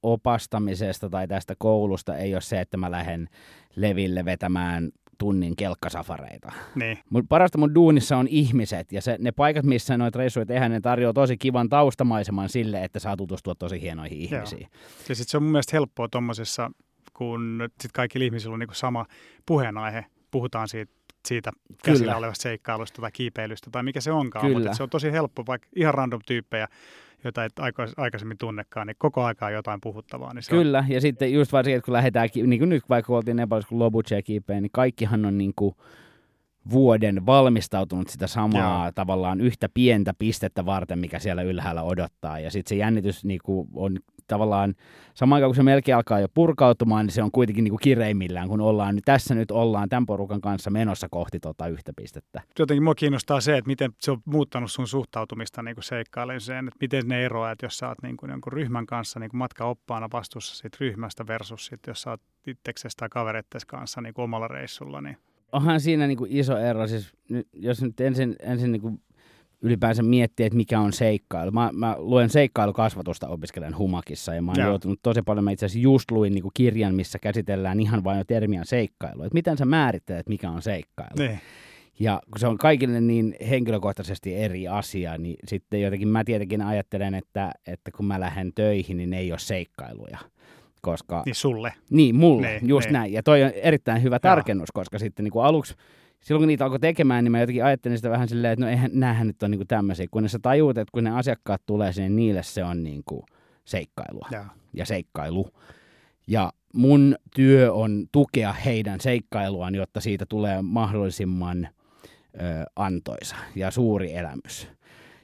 opastamisesta tai tästä koulusta ei ole se, että mä lähden leville vetämään tunnin kelkkasafareita. Niin, Mun parasta mun duunissa on ihmiset ja se, ne paikat, missä noita reissuja tehdään, ne tarjoaa tosi kivan taustamaiseman sille, että saa tutustua tosi hienoihin ihmisiin. ja sitten se on mun mielestä helppoa tuommoisessa, kun sit kaikilla ihmisillä on niinku sama puheenaihe. Puhutaan siitä, siitä käsillä Kyllä. olevasta seikkailusta tai kiipeilystä tai mikä se onkaan, Kyllä. mutta se on tosi helppo, vaikka ihan random tyyppejä, joita et aika- aikaisemmin tunnekaan, niin koko aikaa jotain puhuttavaa. Niin Kyllä, ja sitten just varsinkin, että kun lähdetään, niin kuin nyt vaikka oltiin Nepalissa, kun Lobuche kiipeen, niin kaikkihan on niin kuin vuoden valmistautunut sitä samaa Joo. tavallaan yhtä pientä pistettä varten, mikä siellä ylhäällä odottaa. Ja sitten se jännitys niin kuin on tavallaan, samaan aikaan kun se melkein alkaa jo purkautumaan, niin se on kuitenkin niin kuin kireimmillään, kun ollaan, nyt tässä nyt ollaan tämän porukan kanssa menossa kohti tuota yhtä pistettä. jotenkin mua kiinnostaa se, että miten se on muuttanut sun suhtautumista niin kuin seikkailemiseen, että miten ne eroaa, että jos sä oot niin kuin jonkun ryhmän kanssa niin kuin matkaoppaana vastuussa siitä ryhmästä versus sit, jos sä oot itseksesi tai kanssa niin kuin omalla reissulla, niin onhan siinä niin kuin iso ero. Siis, nyt, jos nyt ensin, ensin niin kuin ylipäänsä miettii, että mikä on seikkailu. Mä, mä luen seikkailukasvatusta opiskelen Humakissa ja mä oon Joo. joutunut tosi paljon. Mä itse asiassa just luin niin kuin kirjan, missä käsitellään ihan vain jo termiä seikkailu. Että miten sä määrittelet, mikä on seikkailu. niin. Ja kun se on kaikille niin henkilökohtaisesti eri asia, niin sitten jotenkin mä tietenkin ajattelen, että, että kun mä lähden töihin, niin ne ei ole seikkailuja. Koska niin sulle. niin, mulle, Niin, niin, just niin. niin. näin. Ja toi on erittäin hyvä tarkennus, koska sitten niin kuin aluksi silloin kun niitä alkoi tekemään, niin mä jotenkin ajattelin sitä vähän silleen, että no eihän, näähän nyt on niin tämmöisiä. Kun sä tajuut, että kun ne asiakkaat tulee sinne, niille se on niin kuin seikkailua Joo. ja seikkailu. Ja mun työ on tukea heidän seikkailuaan, jotta siitä tulee mahdollisimman ö, antoisa ja suuri elämys.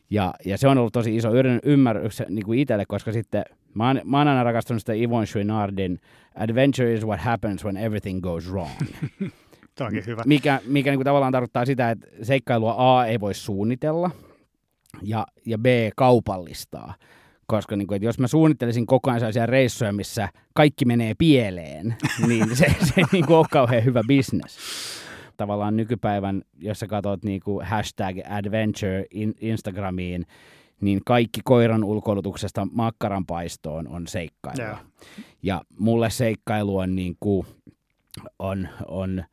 Ja, ja se on ollut tosi iso ymmärrys niin kuin itselle, koska sitten mä oon, mä oon aina rakastanut sitä Yvon Chouinardin Adventure is what happens when everything goes wrong. Tämä onkin hyvä. Mikä, mikä niin kuin tavallaan tarkoittaa sitä, että seikkailua A ei voi suunnitella ja, ja B kaupallistaa. Koska niin kuin, että jos mä suunnittelisin koko ajan sellaisia reissuja, missä kaikki menee pieleen, niin se, se ei niin kuin ole kauhean hyvä business. Tavallaan nykypäivän, jos sä katsot niin kuin hashtag adventure in, Instagramiin, niin kaikki koiran ulkoilutuksesta makkaranpaistoon on seikkailua. Joo. Ja mulle seikkailu on, niin kuin, on, on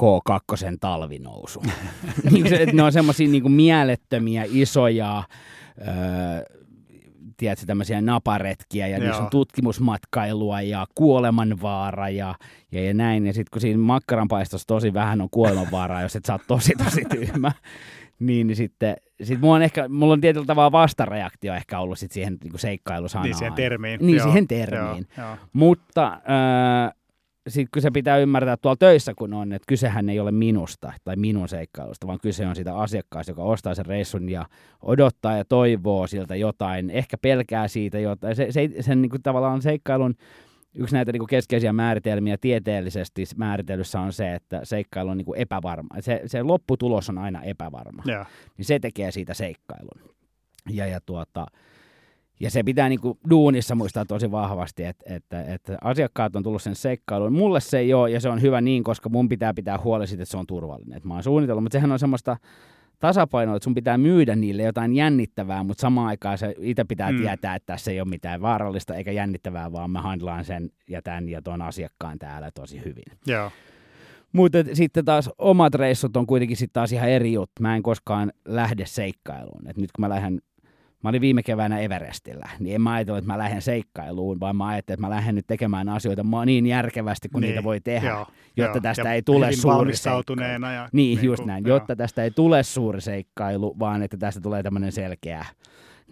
K2 talvinousu. niin ne on semmoisia niin mielettömiä, isoja, öö, tiedätkö, tämmöisiä naparetkiä ja niissä on tutkimusmatkailua ja kuolemanvaara ja, ja, ja näin. Ja sitten kun siinä makkaranpaistossa tosi vähän on kuolemanvaaraa, jos et oot tosi tosi tyhmä, niin, niin sitten sit mulla on ehkä, mulla on tietyllä tavalla vastareaktio ehkä ollut sit siihen niin seikkailusanaan. Niin siihen termiin. Niin, Joo, siihen termiin. Joo, joo. Mutta äh, sitten kun se pitää ymmärtää tuolla töissä, kun on, että kysehän ei ole minusta tai minun seikkailusta, vaan kyse on siitä asiakkaasta, joka ostaa sen reissun ja odottaa ja toivoo siltä jotain, ehkä pelkää siitä jotain. Se, se, sen niin kuin tavallaan seikkailun yksi näitä niin kuin keskeisiä määritelmiä tieteellisesti määritelyssä on se, että seikkailu on niin kuin epävarma. Se, se lopputulos on aina epävarma Joo. niin se tekee siitä seikkailun. Ja, ja, tuota, ja se pitää niin kuin duunissa muistaa tosi vahvasti, että, että, että asiakkaat on tullut sen seikkailuun. Mulle se ei ole, ja se on hyvä niin, koska mun pitää pitää huoli siitä, että se on turvallinen. Että mä oon suunnitellut, mutta sehän on semmoista tasapainoa, että sun pitää myydä niille jotain jännittävää, mutta samaan aikaan se itse pitää Mm. mm. tietää, että tässä ei ole mitään vaarallista eikä jännittävää, vaan mä handlaan sen ja tämän ja tuon asiakkaan täällä tosi hyvin. Joo. Mutta sitten taas omat reissut on kuitenkin sitten taas ihan eri juttu. Mä en koskaan lähde seikkailuun. Et nyt kun mä lähden, mä olin viime keväänä Everestillä, niin en mä ajatellut, että mä lähden seikkailuun, vaan mä ajattelin, että mä lähden nyt tekemään asioita niin järkevästi kuin Niin, niitä voi tehdä, joo, jotta joo. tästä ei tule suuri valmistautuneena Ja, Niin, niin just kuin, näin. joo. Jotta tästä ei tule suuri seikkailu, vaan että tästä tulee tämmöinen selkeä,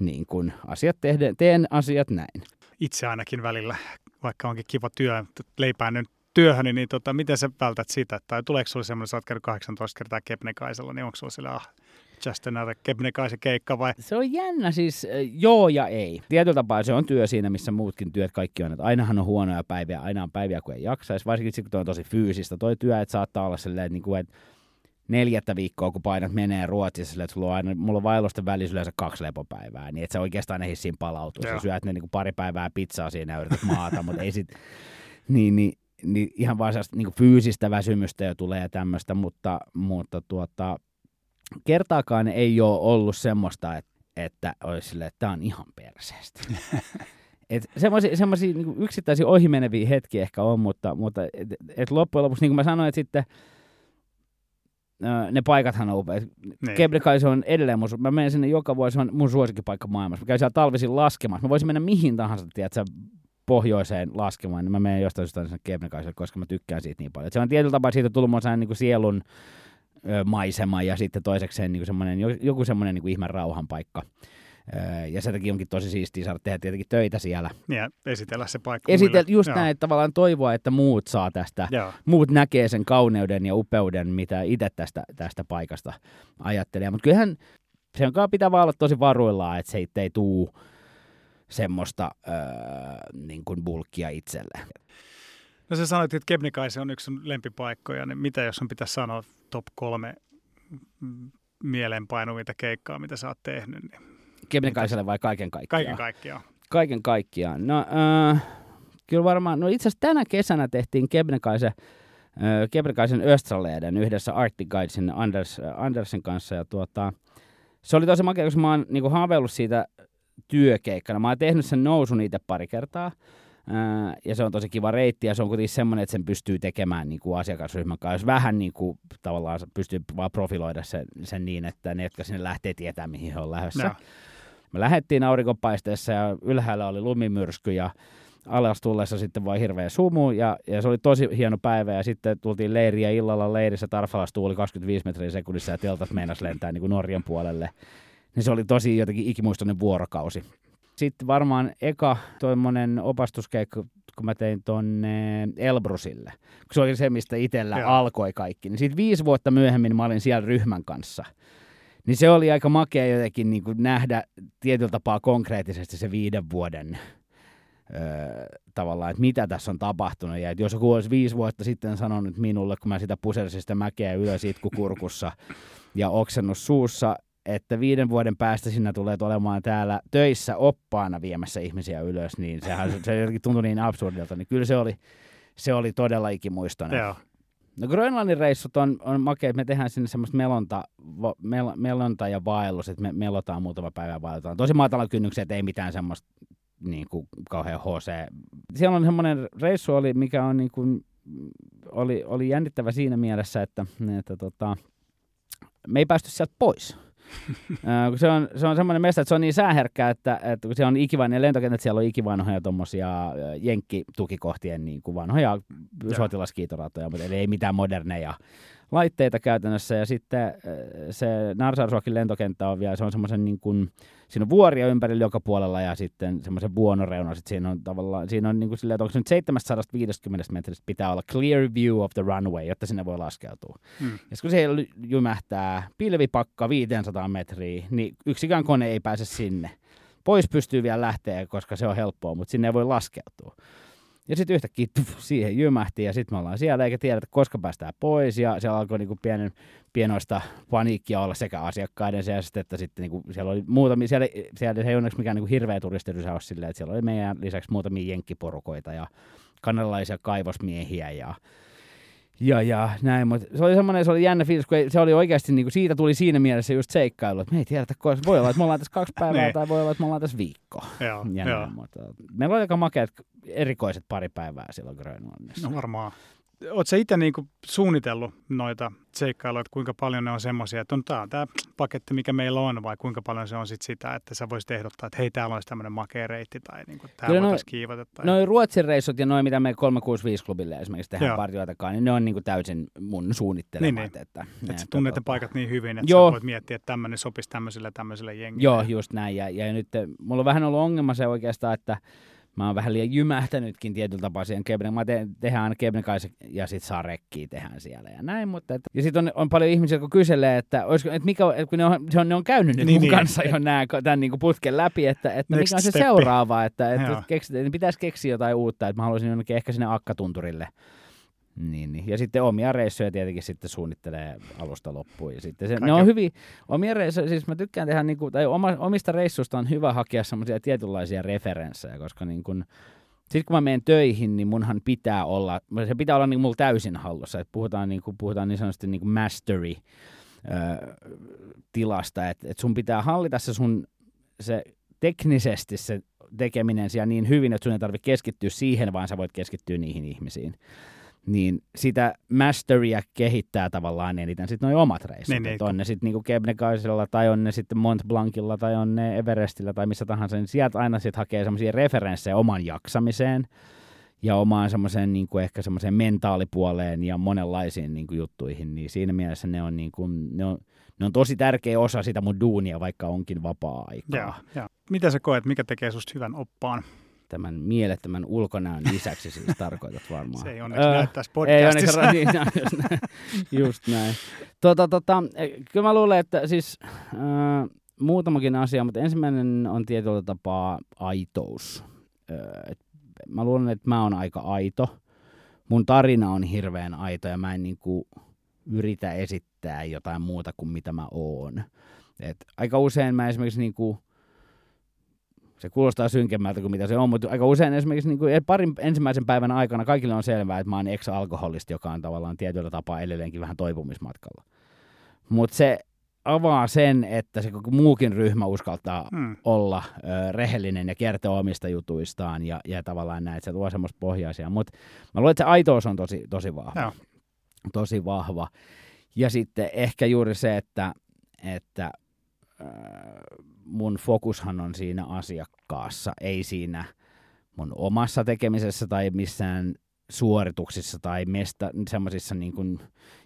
niin kun asiat tehdään, teen asiat näin. Itse ainakin välillä, vaikka onkin kiva työ, leipään nyt työhöni, niin tota, miten sä vältät sitä? Tai tuleeko sulle semmoinen, sä oot käynyt 18 kertaa Kebnekaisella, niin onko sulla sillä ah, just another Kebnekaisen keikka vai? Se on jännä siis, äh, joo ja ei. Tietyllä tapaa se on työ siinä, missä muutkin työt kaikki on. Että ainahan on huonoja päiviä, aina on päiviä, kun ei jaksaisi. Varsinkin sitten, kun toi on tosi fyysistä toi työ, että saattaa olla silleen, että, niin että neljättä viikkoa, kun painat menee Ruotsissa, silleen, että sulla on aina, mulla on vaellusten välissä yleensä kaksi lepopäivää, niin että se oikeastaan ehdi siinä palautua. Sä syöt ne niin kuin pari päivää pizzaa siinä ja yrität maata, mutta ei sit, niin, niin, niin ihan vaan sellaista niin fyysistä väsymystä jo tulee ja tämmöistä, mutta, mutta tuota, kertaakaan ei ole ollut semmoista, että, että olisi silleen, että tämä on ihan perseestä. Semmoisia, niin yksittäisiä ohimeneviä hetkiä ehkä on, mutta, mutta et, et loppujen lopuksi, niin kuin mä sanoin, että sitten ne paikathan on upeat. Niin. Kebnekaise on edelleen mun, mä menen sinne joka vuosi, se on mun suosikkipaikka maailmassa. Mä käyn siellä talvisin laskemassa. Mä voisin mennä mihin tahansa, tiedätkö, pohjoiseen laskemaan, niin mä menen jostain syystä sinne Kebnekaiselle, koska mä tykkään siitä niin paljon. Et se on tietyllä tapaa siitä tullut mun niin kuin sielun maisema ja sitten toisekseen niin semmoinen, jo- joku semmoinen niin kuin ihme rauhan paikka. Ö, Ja sen takia onkin tosi siistiä saada tehdä tietenkin töitä siellä. Ja esitellä se paikka Esitel, just Joo. näin, että tavallaan toivoa, että muut saa tästä, Joo. muut näkee sen kauneuden ja upeuden, mitä itse tästä, tästä paikasta ajattelee. Mutta kyllähän sen kanssa pitää vaan olla tosi varuillaan, että se ei tuu semmoista öö, niin kuin bulkkia itselle. No sä sanoit, että Kebnekaise on yksi sun lempipaikkoja, niin mitä jos on pitäisi sanoa top kolme mieleenpainuvinta keikkaa, mitä sä oot tehnyt? Niin Kebnekaiselle vai kaiken kaikkiaan? kaiken kaikkiaan. Kaiken kaikkiaan. No, äh, kyllä varmaan, no itse asiassa tänä kesänä tehtiin Kebnekaisen, äh, Östraleden yhdessä Arctic Guidesin Anders, äh, Andersen kanssa. Ja tuota, se oli tosi makea, koska mä oon niinku haaveillut siitä työkeikkana. Mä oon tehnyt sen nousun itse pari kertaa. Ja se on tosi kiva reitti ja se on kuitenkin semmoinen, että sen pystyy tekemään niin kuin asiakasryhmän kanssa. Jos vähän niin kuin, tavallaan pystyy vaan profiloida sen, sen niin, että ne, jotka sinne lähtee tietää, mihin he on lähdössä. Joo. Me lähdettiin aurinkopaisteessa ja ylhäällä oli lumimyrsky ja alas tullessa sitten vaan hirveä sumu ja, ja, se oli tosi hieno päivä ja sitten tultiin leiriä illalla leirissä Tarfalas tuuli 25 metriä sekunnissa ja teltat meinas lentää niin kuin Norjan puolelle. Niin se oli tosi jotenkin ikimuistoinen vuorokausi. Sitten varmaan eka toimmonen opastuskeikka, kun mä tein tonne Elbrusille, kun se oli se, mistä itsellä Joo. alkoi kaikki. Niin sitten viisi vuotta myöhemmin mä olin siellä ryhmän kanssa. Niin se oli aika makea jotenkin niin kuin nähdä tietyllä tapaa konkreettisesti se viiden vuoden öö, tavallaan, että mitä tässä on tapahtunut. Ja että jos joku olisi viisi vuotta sitten sanonut minulle, kun mä sitä pusersin sitä mäkeä ylös itkukurkussa ja oksennut suussa, että viiden vuoden päästä sinä tulee olemaan täällä töissä oppaana viemässä ihmisiä ylös, niin sehän se jotenkin tuntui niin absurdilta, niin kyllä se oli, se oli todella ikimuistoinen. Joo. No Grönlannin reissut on, on makea, me tehdään sinne semmoista melonta, mel, melonta ja vaellus, että me melotaan muutama päivä ja vaellutaan. Tosi matalan kynnyksen, että ei mitään semmoista niin kuin kauhean HC. Siellä on semmoinen reissu, oli, mikä on niin kuin, oli, oli jännittävä siinä mielessä, että, että tota, me ei päästy sieltä pois se on, se on semmoinen mesta, että se on niin sääherkkää, että, että kun siellä on ikivanhoja lentokentät, siellä on ikivanhoja tuommoisia jenkkitukikohtien niin kuin vanhoja sotilaskiitoratoja, mutta eli ei mitään moderneja laitteita käytännössä. Ja sitten se Narsarsuokin lentokenttä on vielä, se on semmoisen niin kuin, siinä on vuoria ympärillä joka puolella ja sitten semmoisen vuonoreuna, sitten siinä on tavallaan, siinä on niin kuin silleen, että onko se nyt 750 metristä pitää olla clear view of the runway, jotta sinne voi laskeutua. Hmm. Ja kun se jymähtää pilvipakka 500 metriä, niin yksikään kone ei pääse sinne. Pois pystyy vielä lähteä, koska se on helppoa, mutta sinne ei voi laskeutua. Ja sitten yhtäkkiä tuf, siihen jymähti ja sitten me ollaan siellä eikä tiedetä, koska päästään pois. Ja siellä alkoi niinku pienen, pienoista paniikkia olla sekä asiakkaiden seassa että sitten niinku, siellä oli muutamia, siellä, siellä ei onneksi mikään niinku hirveä turistirysäys silleen, että siellä oli meidän lisäksi muutamia jenkkiporukoita ja kanalaisia kaivosmiehiä ja ja, ja näin, mutta se oli semmoinen, se oli jännä fiilis, kun se oli oikeasti, niin kuin, siitä tuli siinä mielessä just seikkailu, että me ei tiedetä, voi olla, että me ollaan tässä kaksi päivää niin. tai voi olla, että me ollaan tässä viikko. Joo, ja joo. Näin, mutta, meillä oli aika makeat erikoiset pari päivää silloin Grönlannissa. No varmaan. Oletko itse niinku suunnitellut noita seikkailuja, että kuinka paljon ne on semmoisia, että on tämä, tämä paketti, mikä meillä on, vai kuinka paljon se on sit sitä, että sä voisit ehdottaa, että hei, täällä olisi tämmöinen makea reitti, tai niin kuin, täällä voitaisiin kiivata. Tai... Noin Ruotsin reissut ja noin, mitä me 365-klubille esimerkiksi tehdään partioitakaan, niin ne on niin kuin täysin mun suunnittelemat. Niin, niin. Että, että, että sä tunnet ne paikat niin hyvin, että Joo. sä voit miettiä, että tämmöinen sopisi tämmöiselle tämmöiselle jengille. Joo, just näin. Ja, ja nyt mulla on vähän ollut ongelma se oikeastaan, että mä oon vähän liian jymähtänytkin tietyllä tapaa siihen Kebne. Mä te, tehdään aina Kebnekaisen ja sit saa rekkiä tehdään siellä ja näin. Mutta et, ja sitten on, on, paljon ihmisiä, jotka kyselee, että, olisiko, että mikä, että kun ne on, se on, ne on käynyt nyt niin, mun niin. kanssa jo nää, tämän niin putken läpi, että, että mikä on se steppi. seuraava, että, että, että, keksit, että pitäisi keksiä jotain uutta, että mä haluaisin jonnekin ehkä sinne akkatunturille niin, niin. Ja sitten omia reissuja tietenkin sitten suunnittelee alusta loppuun. Ja sitten se, ne on hyvin, omia reissuja, siis mä tykkään tehdä, niin kuin, tai oma, omista reissuista on hyvä hakea semmoisia tietynlaisia referenssejä, koska niin kuin, sitten kun mä menen töihin, niin munhan pitää olla, se pitää olla niin mulla täysin hallussa. että puhutaan, niin kuin, puhutaan niin sanotusti niin kuin mastery tilasta, että et sun pitää hallita se sun se teknisesti se tekeminen siellä niin hyvin, että sun ei tarvitse keskittyä siihen, vaan sä voit keskittyä niihin ihmisiin niin sitä masteria kehittää tavallaan eniten sitten noin omat reissut. Niin, niin, on ne sitten niinku Kebnekaisella tai on ne sitten Mont Blancilla tai on ne Everestillä tai missä tahansa, niin sieltä aina sitten hakee semmoisia referenssejä oman jaksamiseen ja omaan semmoiseen niin kuin ehkä semmoiseen mentaalipuoleen ja monenlaisiin niin kuin juttuihin, niin siinä mielessä ne on, niin kuin, ne on, ne on tosi tärkeä osa sitä mun duunia, vaikka onkin vapaa-aikaa. Joo, joo. Mitä sä koet, mikä tekee susta hyvän oppaan? Tämän mielettömän ulkonäön lisäksi siis tarkoitat varmaan. Se ei onneksi öö, näy tässä podcastissa. Ei onneksi, niin, just, näin, just näin. Tota, tota, e, kyllä mä luulen, että siis äh, muutamakin asia, mutta ensimmäinen on tietyllä tapaa aitous. Äh, et mä luulen, että mä oon aika aito. Mun tarina on hirveän aito ja mä en niinku yritä esittää jotain muuta kuin mitä mä oon. Et aika usein mä esimerkiksi niinku, se kuulostaa synkemmältä kuin mitä se on, mutta aika usein esimerkiksi niin kuin parin ensimmäisen päivän aikana kaikille on selvää, että mä oon ex-alkoholisti, joka on tavallaan tietyllä tapaa edelleenkin vähän toipumismatkalla. Mutta se avaa sen, että se koko muukin ryhmä uskaltaa hmm. olla ö, rehellinen ja kertoa omista jutuistaan ja, ja tavallaan näin, että se tuo semmoista pohjaisia. Mutta mä luulen, että se aitous on tosi, tosi vahva. Joo. Tosi vahva. Ja sitten ehkä juuri se, että, että mun fokushan on siinä asiakkaassa, ei siinä mun omassa tekemisessä tai missään suorituksissa tai mesta, semmoisissa niin kuin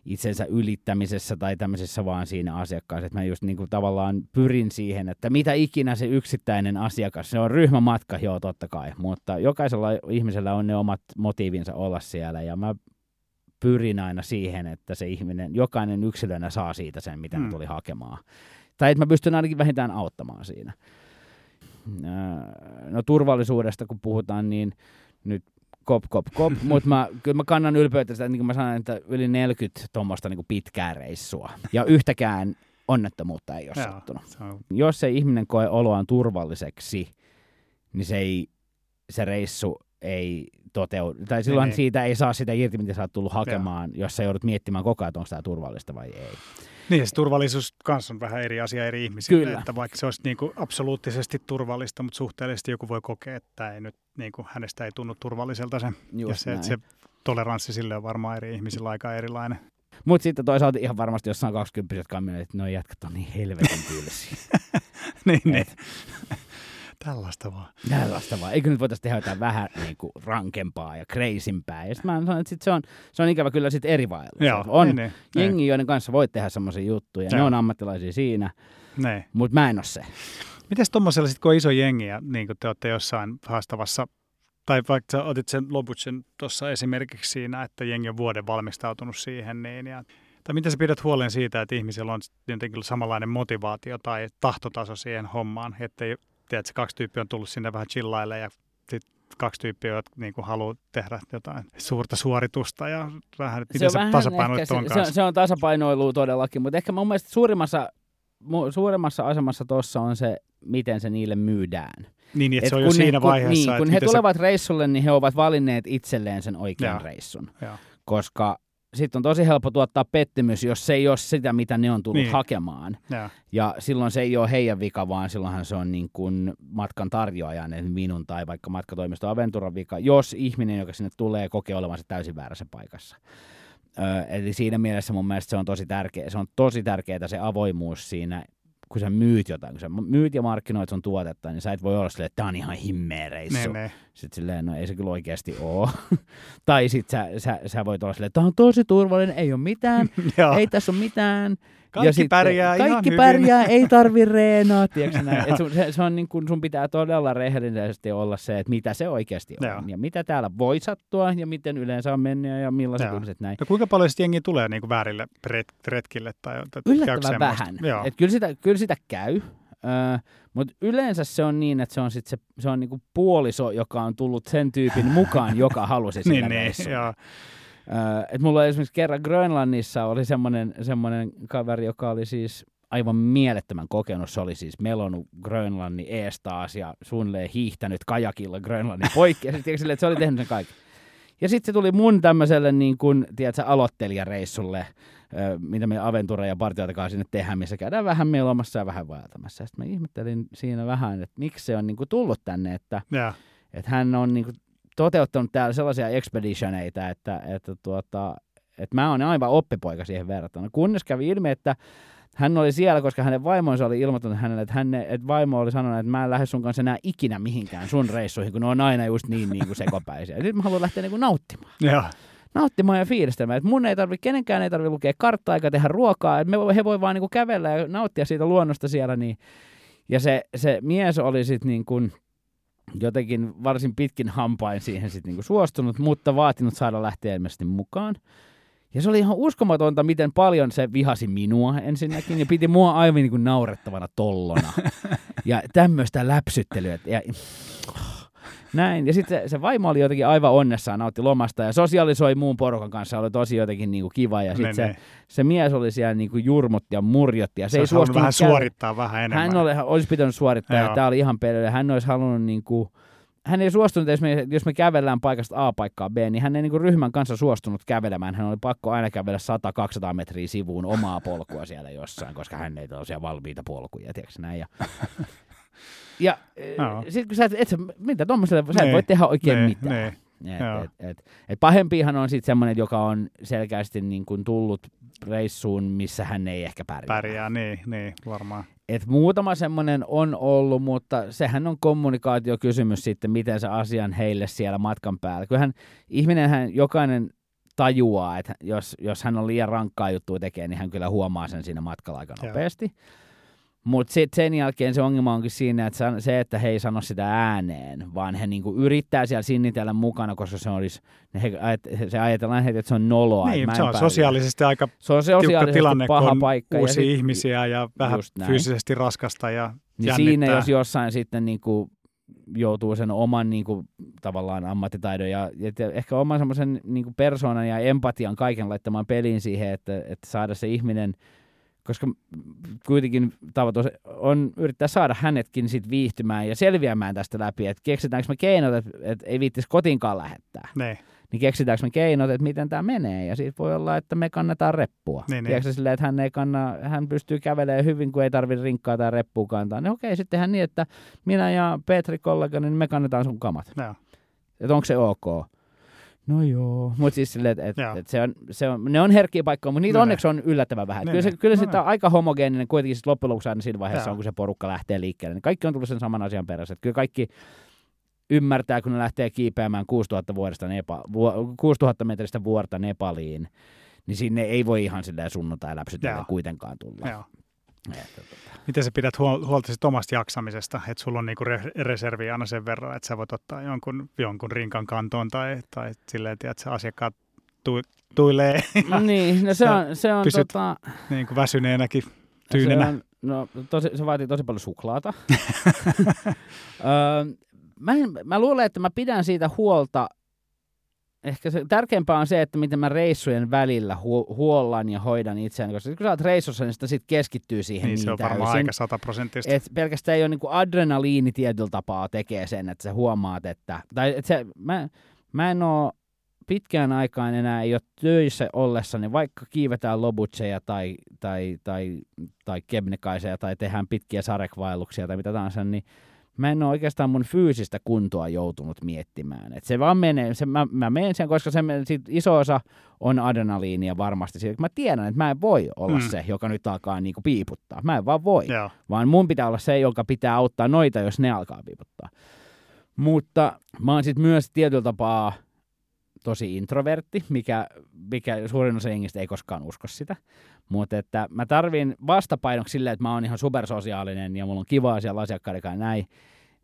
itsensä ylittämisessä tai tämmöisissä vaan siinä asiakkaassa. Että mä just niin kuin tavallaan pyrin siihen, että mitä ikinä se yksittäinen asiakas, se on ryhmämatka, joo totta kai, mutta jokaisella ihmisellä on ne omat motiivinsa olla siellä ja mä pyrin aina siihen, että se ihminen, jokainen yksilönä saa siitä sen, mitä mm. tuli hakemaan. Tai että mä pystyn ainakin vähintään auttamaan siinä. No turvallisuudesta kun puhutaan, niin nyt kop, kop, kop, mutta mä, kyllä mä kannan ylpeyttä sitä, niin kuin mä sanoin, että yli 40 tuommoista niin pitkää reissua. Ja yhtäkään onnettomuutta ei ole sattunut. Jos se ihminen koe oloaan turvalliseksi, niin se, ei, se reissu ei toteudu. Tai silloin niin, siitä ei saa sitä irti, mitä sä oot tullut hakemaan, Joo. jos sä joudut miettimään koko ajan, onko tämä turvallista vai ei. Niin, se turvallisuus kanssa on vähän eri asia eri ihmisille. Kyllä. Että vaikka se olisi niin kuin absoluuttisesti turvallista, mutta suhteellisesti joku voi kokea, että ei nyt, niin kuin, hänestä ei tunnu turvalliselta se. Just ja se, se toleranssi sille on varmaan eri ihmisillä aika erilainen. Mutta sitten toisaalta ihan varmasti jossain 20 jotka on että no jätkät on niin helvetin tyylisiä. niin, niin. Tällaista vaan. Tällaista vaan. Eikö nyt voitaisiin tehdä jotain vähän niin kuin rankempaa ja kreisimpää. Ja sitten mä sanon, että sit se, on, se on ikävä kyllä sitten eri Joo, On niin, niin, jengi, niin. joiden kanssa voit tehdä semmoisia juttuja. Joo. Ne on ammattilaisia siinä, niin. mutta mä en ole se. Mites tuommoisella sitten, kun on iso jengi ja niin te olette jossain haastavassa tai vaikka sä otit sen Lobutsen tuossa esimerkiksi siinä, että jengi on vuoden valmistautunut siihen, niin ja, tai miten sä pidät huolen siitä, että ihmisillä on jotenkin samanlainen motivaatio tai tahtotaso siihen hommaan, ettei tiedätkö, kaksi tyyppiä on tullut sinne vähän chillaille ja sitten kaksi tyyppiä, jotka niin kuin haluaa tehdä jotain suurta suoritusta ja vähän, että miten se, se tasapainoilu se, se, on, se on tasapainoilu todellakin, mutta ehkä mun mielestä suurimmassa, suurimmassa asemassa tuossa on se, miten se niille myydään. Niin, että et se on jo siinä ne, vaiheessa. Niin, kun he tulevat se... reissulle, niin he ovat valinneet itselleen sen oikean ja, reissun. Ja. Koska sitten on tosi helppo tuottaa pettymys, jos se ei ole sitä, mitä ne on tullut niin. hakemaan. Ja. ja silloin se ei ole heidän vika, vaan silloinhan se on niin kuin matkan tarjoajan, minun tai vaikka matkatoimisto Aventuran vika, jos ihminen, joka sinne tulee, kokee olevansa täysin väärässä paikassa. Ö, eli siinä mielessä mun mielestä se on tosi tärkeä, se on tosi tärkeää se avoimuus siinä kun sä myyt jotain, kun sä myyt ja markkinoit sun tuotetta, niin sä et voi olla silleen, että tää on ihan himmeä reissu. Ne, ne. Sitten silleen, no ei se kyllä oikeasti oo. tai sit sä, sä, sä voit olla silleen, että tää on tosi turvallinen, ei ole mitään, ei tässä ole mitään. Kaikki ja sitten, pärjää Kaikki ihan pärjää, hyvin. ei tarvi reenaa, Et sun, se, se on niin kuin, sun pitää todella rehellisesti olla se, että mitä se oikeasti on. Joo. Ja mitä täällä voi sattua ja miten yleensä on mennyt ja millaiset Joo. ihmiset näin. No kuinka paljon sitten jengi tulee niin kuin väärille retkille? Tai, Yllättävän vähän. Et kyllä, sitä, kyllä sitä käy. Öö, mutta yleensä se on niin, että se on, sit se, se on niinku puoliso, joka on tullut sen tyypin mukaan, joka halusi sinne niin, niin, joo. Äh, et mulla esimerkiksi kerran Grönlannissa oli semmoinen, semmoinen kaveri, joka oli siis aivan mielettömän kokenut. Se oli siis melonut Grönlannin ees taas ja suunnilleen hiihtänyt kajakilla Grönlannin poikki. Ja sitten että se oli tehnyt sen kaiken. Ja sitten se tuli mun tämmöiselle niin kuin, tiedätkö, aloittelijareissulle, mitä me Aventura ja partioitakaan sinne tehdään, missä käydään vähän melomassa ja vähän vaeltamassa. Sitten mä ihmettelin siinä vähän, että miksi se on niin kuin, tullut tänne, että, yeah. että hän on niin kuin, toteuttanut täällä sellaisia expeditioneita, että, että, tuota, että mä oon aivan oppipoika siihen verrattuna. Kunnes kävi ilmi, että hän oli siellä, koska hänen vaimonsa oli ilmoittanut hänelle, että, hän, että vaimo oli sanonut, että mä en lähde sun kanssa enää ikinä mihinkään sun reissuihin, kun ne on aina just niin, niin kuin sekopäisiä. Ja nyt mä haluan lähteä niin kuin nauttimaan. Ja. Nauttimaan ja fiilistelmään. Että mun ei tarvi, kenenkään ei tarvitse lukea karttaa eikä tehdä ruokaa. Että me, he voi vaan niin kuin kävellä ja nauttia siitä luonnosta siellä. Niin. Ja se, se mies oli sitten niin kuin, jotenkin varsin pitkin hampain siihen sitten niinku suostunut, mutta vaatinut saada lähteä ilmeisesti mukaan. Ja se oli ihan uskomatonta, miten paljon se vihasi minua ensinnäkin, ja piti mua aivan niin kuin naurettavana tollona. Ja tämmöistä läpsyttelyä. Ja, näin. Ja sitten se, se vaimo oli jotenkin aivan onnessaan, nautti lomasta ja sosialisoi muun porukan kanssa, oli tosi jotenkin niinku kiva. Ja sitten se, se, mies oli siellä niinku jurmut ja murjotti. Ja se, se ei suostunut vähän käydä. suorittaa vähän enemmän. Hän oli, olisi pitänyt suorittaa Joo. ja tämä oli ihan pelille. Hän olisi halunnut niinku, hän ei suostunut, jos me, jos me kävellään paikasta A paikkaa B, niin hän ei niin ryhmän kanssa suostunut kävelemään. Hän oli pakko aina kävellä 100-200 metriä sivuun omaa polkua siellä jossain, koska hän ei tosiaan valmiita polkuja, tiedätkö näin. Ja, ja no. sitten kun sä et, et sä, mitä tuommoiselle, sä et niin. voi tehdä oikein ne, mitään. Ne. Et, et, et, et pahempihan on sitten semmoinen, joka on selkeästi niin kuin tullut reissuun, missä hän ei ehkä pärjää. Pärjää, niin, niin varmaan. Et muutama semmoinen on ollut, mutta sehän on kommunikaatiokysymys sitten, miten se asian heille siellä matkan päällä. Kyllähän ihminenhän, jokainen tajuaa, että jos, jos hän on liian rankkaa juttua tekee, niin hän kyllä huomaa sen siinä matkalla aika nopeasti. Joo. Mutta sitten sen jälkeen se ongelma onkin siinä, että se, että he ei sano sitä ääneen, vaan he niinku yrittää siellä sinnitellä mukana, koska se olisi, he, se ajatellaan heti, että se on noloa. Niin, se on sosiaalisesti aika se on sosiaalisesti tilanne, paha paikka. uusia ja ihmisiä ja vähän fyysisesti raskasta ja niin siinä jos jossain sitten niinku joutuu sen oman niin kuin, tavallaan ammattitaidon ja, ja ehkä oman semmoisen niin persoonan ja empatian kaiken laittamaan peliin siihen, että, että saada se ihminen – koska kuitenkin tavoite on yrittää saada hänetkin sit viihtymään ja selviämään tästä läpi, että keksitäänkö me keinot, että, että ei viittisi kotiinkaan lähettää. Ne. Niin keksitäänkö me keinot, että miten tämä menee, ja siitä voi olla, että me kannetaan reppua. Niin, Tiedätkö silleen, että hän, ei kanna, hän pystyy kävelemään hyvin, kun ei tarvitse rinkkaa tai reppua kantaa. Niin okei, sittenhän niin, että minä ja Petri kollegani, niin me kannetaan sun kamat. No. Että onko se ok? No joo, mutta siis silleen, että et, et se on, se on, ne on herkkiä paikkoja, mutta niitä no onneksi on yllättävän vähän. Kyllä se, kyllä no sitä on aika homogeeninen kuitenkin sit loppujen lopuksi aina siinä vaiheessa on, kun se porukka lähtee liikkeelle. Niin kaikki on tullut sen saman asian perässä. Että kyllä kaikki ymmärtää, kun ne lähtee kiipeämään 6000, vuodesta Nepa, 6000 metristä vuorta Nepaliin, niin sinne ei voi ihan silleen sunnuntai läpsytellä kuitenkaan tulla. Joo. Tota. Miten sä pidät huolta sit omasta jaksamisesta, että sulla on niinku re- reservi aina sen verran, että sä voit ottaa jonkun, jonkun rinkan kantoon tai, tai silleen, että sä asiakkaat tu, tuilee. niin, no se on, se on pysyt tota... niin kuin väsyneenäkin tyynenä. Se, on, no, tosi, se vaatii tosi paljon suklaata. öö, mä, en, mä luulen, että mä pidän siitä huolta ehkä se tärkeämpää on se, että miten mä reissujen välillä hu- huollan ja hoidan itseäni, koska kun sä oot reissussa, niin sitä sit keskittyy siihen niin, niin se on täysin. varmaan aika sataprosenttista. Et pelkästään ei ole niin adrenaliini tietyllä tapaa tekee sen, että sä huomaat, että, tai että se, mä, mä en oo pitkään aikaan enää ei ole töissä ollessani, vaikka kiivetään lobutseja tai, tai, tai, tai kebnekaiseja tai tehdään pitkiä sarekvaelluksia tai mitä tahansa, niin mä en ole oikeastaan mun fyysistä kuntoa joutunut miettimään. Et se vaan menee, se, mä, mä menen sen, koska se, sit iso osa on adrenaliinia varmasti. Siitä, mä tiedän, että mä en voi olla mm. se, joka nyt alkaa niinku piiputtaa. Mä en vaan voi. Joo. Vaan mun pitää olla se, joka pitää auttaa noita, jos ne alkaa piiputtaa. Mutta mä oon sitten myös tietyllä tapaa tosi introvertti, mikä, mikä suurin osa jengistä ei koskaan usko sitä. Mutta että mä tarvin vastapainoksi silleen, että mä oon ihan supersosiaalinen ja mulla on kivaa siellä asiakkaiden kanssa näin,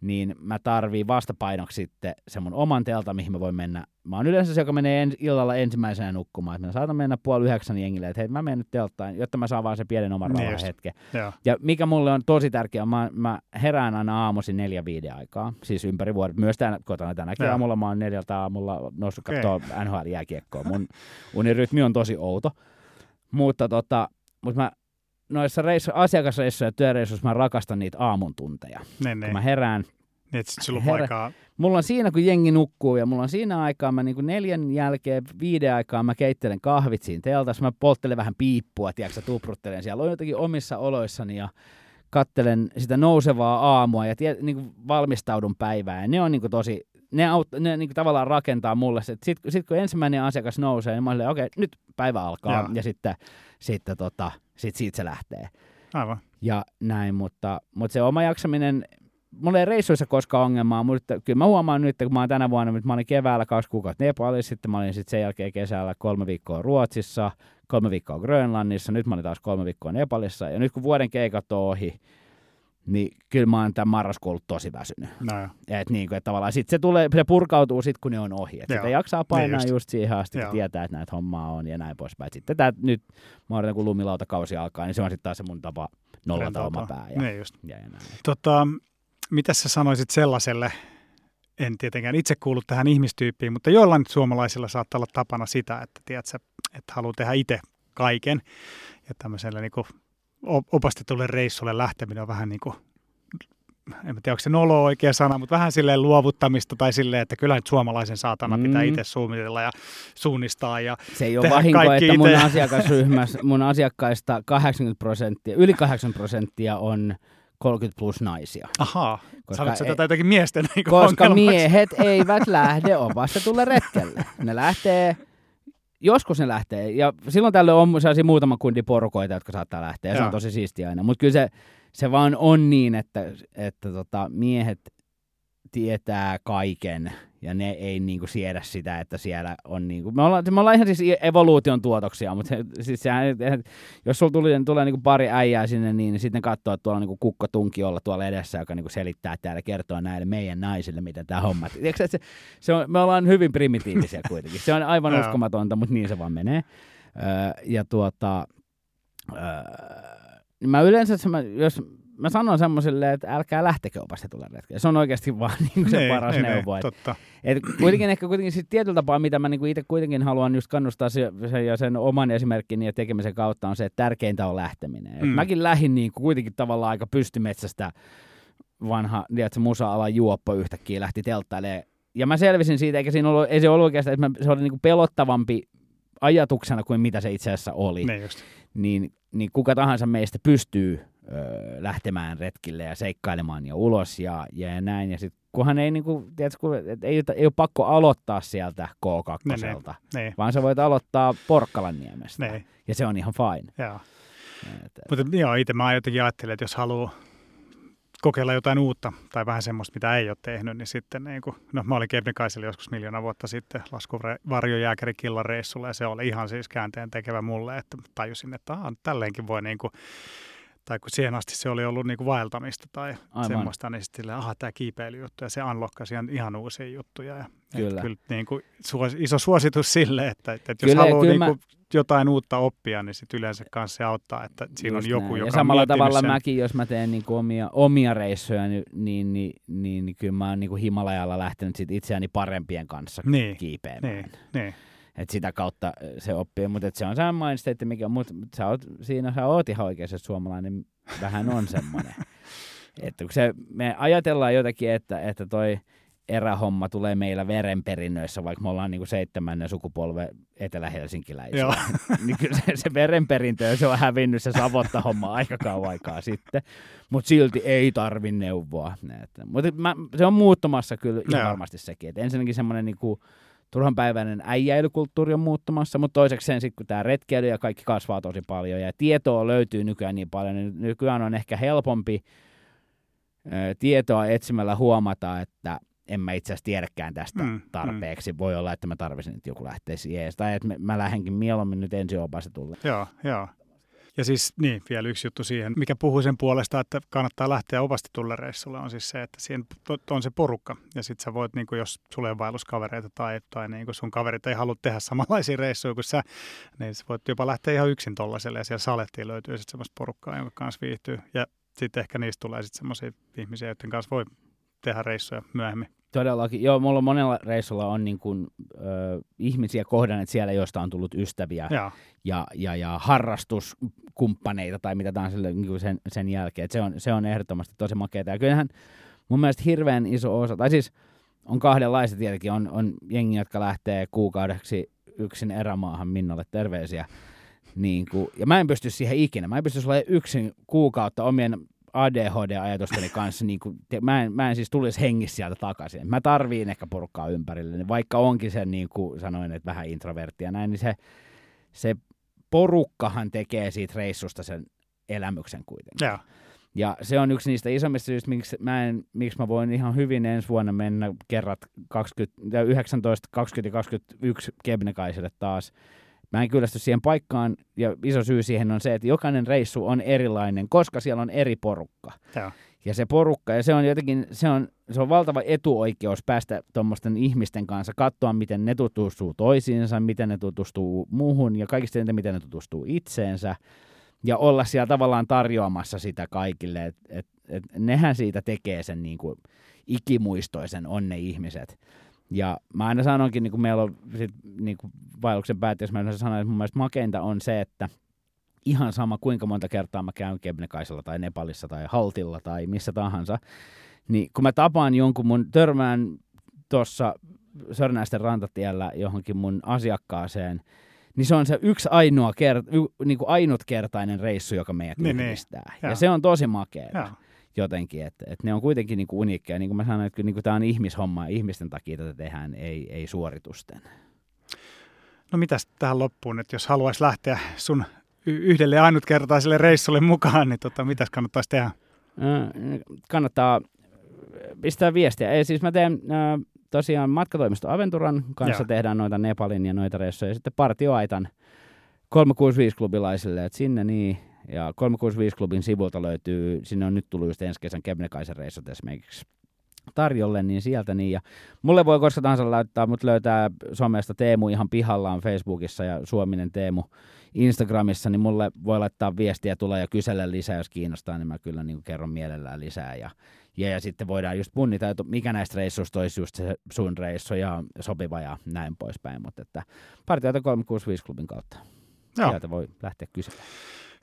niin mä tarviin vastapainoksi sitten sen mun oman telta, mihin mä voin mennä. Mä oon yleensä se, joka menee en, illalla ensimmäisenä nukkumaan. Mä saatan mennä puoli yhdeksän jengille, että hei, mä menen nyt telttaan, jotta mä saan vaan sen pienen oman niin hetken. Ja mikä mulle on tosi tärkeää, mä, mä herään aina aamuisin neljä viiden aikaa, siis ympäri vuodet. Myös tän, kotona tänäkin ja. aamulla mä oon neljältä aamulla noussut okay. katsoa NHL-jääkiekkoa. Mun unirytmi on tosi outo. Mutta tota, mutta mä noissa reissu, asiakasreissuissa ja työreissuissa mä rakastan niitä aamun tunteja. Ne, ne. Kun mä herään. Niin, että sulla on herä, aikaa. Mulla on siinä, kun jengi nukkuu ja mulla on siinä aikaa, mä niin neljän jälkeen, viiden aikaa mä keittelen kahvit siinä teltassa, mä polttelen vähän piippua, tiedätkö, tupruttelen siellä. On jotenkin omissa oloissani ja kattelen sitä nousevaa aamua ja tie, niin kuin valmistaudun päivään. Ja ne on niin kuin tosi, ne, aut, ne niin kuin tavallaan rakentaa mulle se, että sitten sit kun ensimmäinen asiakas nousee, niin mä olen okei, okay, nyt päivä alkaa. Ja, ja sitten, sitten tota, sit siitä se lähtee. Aivan. Ja näin, mutta, mutta se oma jaksaminen, mulla ei reissuissa koskaan ongelmaa, mutta kyllä mä huomaan nyt, kun mä oon tänä vuonna, mä olin keväällä kaksi kuukautta Nepalissa, sitten mä olin sitten sen jälkeen kesällä kolme viikkoa Ruotsissa, kolme viikkoa Grönlannissa, nyt mä olin taas kolme viikkoa Nepalissa, ja nyt kun vuoden keikat on ohi, niin kyllä mä oon tämän marraskuun ollut tosi väsynyt. No. Et niin kuin, että tavallaan sit se, tulee, se purkautuu sitten, kun ne on ohi. Että sitä jaksaa niin painaa niin just. just siihen asti, kun tietää, että näitä hommaa on ja näin poispäin. Sitten tää, nyt, mä odotan, kun lumilautakausi alkaa, niin se on sitten taas se mun tapa nollata oma pää. Ja, niin just. Ja, ja näin. Tota, mitä sä sanoisit sellaiselle, en tietenkään itse kuulu tähän ihmistyyppiin, mutta joillain nyt suomalaisilla saattaa olla tapana sitä, että, tiedätkö, että haluaa tehdä itse kaiken. Ja tämmöiselle niin opastetulle reissulle lähteminen on vähän niin kuin, en tiedä onko se nolo oikea sana, mutta vähän silleen luovuttamista tai silleen, että kyllä nyt suomalaisen saatana mm. pitää itse suunnitella ja suunnistaa ja Se ei ole vahinko, että mun asiakasryhmässä, mun asiakkaista 80 prosenttia, yli 80 prosenttia on 30 plus naisia. Ahaa, koska tätä jotenkin miesten niin Koska miehet eivät lähde opastetulle retkelle. Ne lähtee joskus ne lähtee. Ja silloin tällöin on sellaisia muutama kundi porukoita, jotka saattaa lähteä. Ja se on tosi siistiä aina. Mutta kyllä se, se vaan on niin, että, että tota, miehet tietää kaiken ja ne ei niinku siedä sitä, että siellä on niinku, me ollaan, me ollaan ihan siis evoluution tuotoksia, mutta se, siis sehän, jos sulla tuli, tulee niinku pari äijää sinne, niin sitten katsoo, että tuolla on niinku kukko olla tuolla edessä, joka niinku selittää täällä, kertoo näille meidän naisille, miten tämä homma. Se, se, se on, me ollaan hyvin primitiivisiä kuitenkin. Se on aivan uskomatonta, mutta niin se vaan menee. Öö, ja tuota, öö, mä yleensä, jos mä sanon semmoiselle, että älkää lähtekö opastetulle retkelle. Se on oikeasti vaan niin se ei, paras ei, neuvo. Ei, totta. Et kuitenkin ehkä kuitenkin sit tietyllä tapaa, mitä mä niinku itse kuitenkin haluan just kannustaa se, se, ja sen oman esimerkkini ja tekemisen kautta on se, että tärkeintä on lähteminen. Mm. mäkin lähdin niin kuitenkin tavallaan aika pystymetsästä vanha, tiedätkö, musa-alan juoppo yhtäkkiä lähti telttailemaan. Ja mä selvisin siitä, eikä siinä ollut, ei se ollut oikeastaan, että mä, se oli niin pelottavampi ajatuksena kuin mitä se itse asiassa oli. Niin, just. Niin, niin kuka tahansa meistä pystyy lähtemään retkille ja seikkailemaan ja ulos ja, ja näin. Ja sitten kunhan ei, niinku, tiedätkö, ei, ei ole pakko aloittaa sieltä K2, ne, ne, ne. vaan sä voit aloittaa Porkkalanniemestä. Ne. Ja se on ihan fine. Joo. Mutta joo, itse mä jotenkin ajattelen, että jos haluaa kokeilla jotain uutta tai vähän semmoista, mitä ei ole tehnyt, niin sitten niin kuin, no mä olin Kebnekaisella joskus miljoona vuotta sitten laskuvarjojääkäri killareissulla ja se oli ihan siis käänteen tekevä mulle, että tajusin, että aha, tälleenkin voi niin kuin tai kun siihen asti se oli ollut niin kuin vaeltamista tai Aivan. semmoista, niin sitten aha, tämä kiipeilyjuttu, ja se unlockkasi ihan, ihan uusia juttuja. Ja, kyllä. kyllä niin kuin, suos, iso suositus sille, että, että, että jos kyllä, haluaa niin kuin, mä... jotain uutta oppia, niin sitten yleensä kanssa se auttaa, että siinä Just on joku, näin. joka ja samalla tavalla sen. mäkin, jos mä teen niin kuin omia, omia reissuja, niin, niin, niin, niin, niin kyllä mä oon niin kuin Himalajalla lähtenyt sit itseäni parempien kanssa niin, kiipeämään. Niin, niin että sitä kautta se oppii, mutta se on sama mindset, mikä, mutta sä oot, siinä sä oot ihan oikeassa, että suomalainen vähän on semmoinen. että kun se, me ajatellaan jotenkin, että, että toi erähomma tulee meillä verenperinnöissä, vaikka me ollaan niinku seitsemännen sukupolve etelä-helsinkiläisiä. niin kyllä se, se verenperintö, se on hävinnyt se savotta-homma aika kauan aikaa sitten, mutta silti ei tarvi neuvoa. Mutta se on muuttumassa kyllä ihan varmasti sekin. Et ensinnäkin semmoinen niinku, turhanpäiväinen äijäilykulttuuri on muuttumassa, mutta toiseksi sen sitten, kun tämä retkeily ja kaikki kasvaa tosi paljon ja tietoa löytyy nykyään niin paljon, niin nykyään on ehkä helpompi ö, tietoa etsimällä huomata, että en mä itse asiassa tiedäkään tästä mm, mm. tarpeeksi. Mm. Voi olla, että mä tarvitsin, että joku lähtisi ees. Tai että mä lähdenkin mieluummin nyt ensi opastetulle. Joo, joo. Ja siis niin, vielä yksi juttu siihen, mikä puhuu sen puolesta, että kannattaa lähteä opastetulle reissulle, on siis se, että siihen on se porukka. Ja sitten sä voit, niin kuin jos sulle on vaelluskavereita tai, tai niin kuin sun kaverit ei halua tehdä samanlaisia reissuja kuin sä, niin sä voit jopa lähteä ihan yksin tollaselle ja siellä salettiin löytyy sitten semmoista porukkaa, jonka kanssa viihtyy. Ja sitten ehkä niistä tulee sitten semmoisia ihmisiä, joiden kanssa voi tehdä reissuja myöhemmin. Todellakin. Joo, mulla monella reissulla on niin kuin, ö, ihmisiä kohdanneet siellä, joista on tullut ystäviä ja, ja, ja, ja harrastuskumppaneita tai mitä tahansa niin sen, sen jälkeen. Et se, on, se on ehdottomasti tosi makeata. Ja kyllähän mun mielestä hirveän iso osa, tai siis on kahdenlaista tietenkin, on, on jengi, jotka lähtee kuukaudeksi yksin erämaahan Minnalle terveisiä. Niin kuin, ja mä en pysty siihen ikinä. Mä en pysty olemaan yksin kuukautta omien ADHD-ajatusteni kanssa, niin kuin, mä, en, mä en siis tulisi hengissä sieltä takaisin. Mä tarviin ehkä porukkaa ympärille, niin vaikka onkin se, niin kuin sanoin, että vähän introverttia näin, niin se, se porukkahan tekee siitä reissusta sen elämyksen kuitenkin. Ja. Ja se on yksi niistä isommista syistä, miksi mä, en, miksi mä voin ihan hyvin ensi vuonna mennä kerrat 20, 19, 20 ja 21 Kebnekaiselle taas Mä en kyllästy siihen paikkaan, ja iso syy siihen on se, että jokainen reissu on erilainen, koska siellä on eri porukka. Joo. Ja se porukka, ja se on jotenkin, se on, se on valtava etuoikeus päästä tuommoisten ihmisten kanssa, katsoa, miten ne tutustuu toisiinsa, miten ne tutustuu muuhun, ja kaikista eniten, miten ne tutustuu itseensä, ja olla siellä tavallaan tarjoamassa sitä kaikille, että et, et nehän siitä tekee sen niin kuin ikimuistoisen onne ihmiset. Ja mä aina sanonkin, niin kun meillä on sit, niin kuin vaelluksen päätteessä, mä aina sanon, että mun mielestä makeinta on se, että ihan sama kuinka monta kertaa mä käyn Kebnekaisella tai Nepalissa tai Haltilla tai missä tahansa, niin kun mä tapaan jonkun mun törmään tuossa Sörnäisten rantatiellä johonkin mun asiakkaaseen, niin se on se yksi ainoa kert- niin kuin ainutkertainen reissu, joka meidät niin, niin. yhdistää. Niin. Ja se on tosi makea jotenkin, että, että ne on kuitenkin niin uniikkeja. Niin kuin mä sanoin, että niin kuin tämä on ihmishomma ja ihmisten takia tätä tehdään, ei, ei suoritusten. No mitäs tähän loppuun, että jos haluaisi lähteä sun yhdelle ainutkertaiselle reissulle mukaan, niin tota, mitäs kannattaisi tehdä? Kannattaa pistää viestiä. Ei, siis mä teen tosiaan matkatoimisto Aventuran kanssa Joo. tehdään noita Nepalin ja noita reissuja. Ja sitten partioaitan 365-klubilaisille, että sinne niin. Ja 365-klubin sivulta löytyy, sinne on nyt tullut just ensi kesän Kebnekaisen reissut esimerkiksi tarjolle, niin sieltä niin. Ja mulle voi koska tahansa laittaa, mut löytää somesta Teemu ihan pihallaan Facebookissa ja Suominen Teemu Instagramissa, niin mulle voi laittaa viestiä tulee ja kysellä lisää, jos kiinnostaa, niin mä kyllä niin kerron mielellään lisää. Ja, ja, ja sitten voidaan just punnita, että mikä näistä reissuista olisi just se sun reissu ja sopiva ja näin poispäin. Mutta että partioita 365 klubin kautta. Joo. Sieltä voi lähteä kyselemään.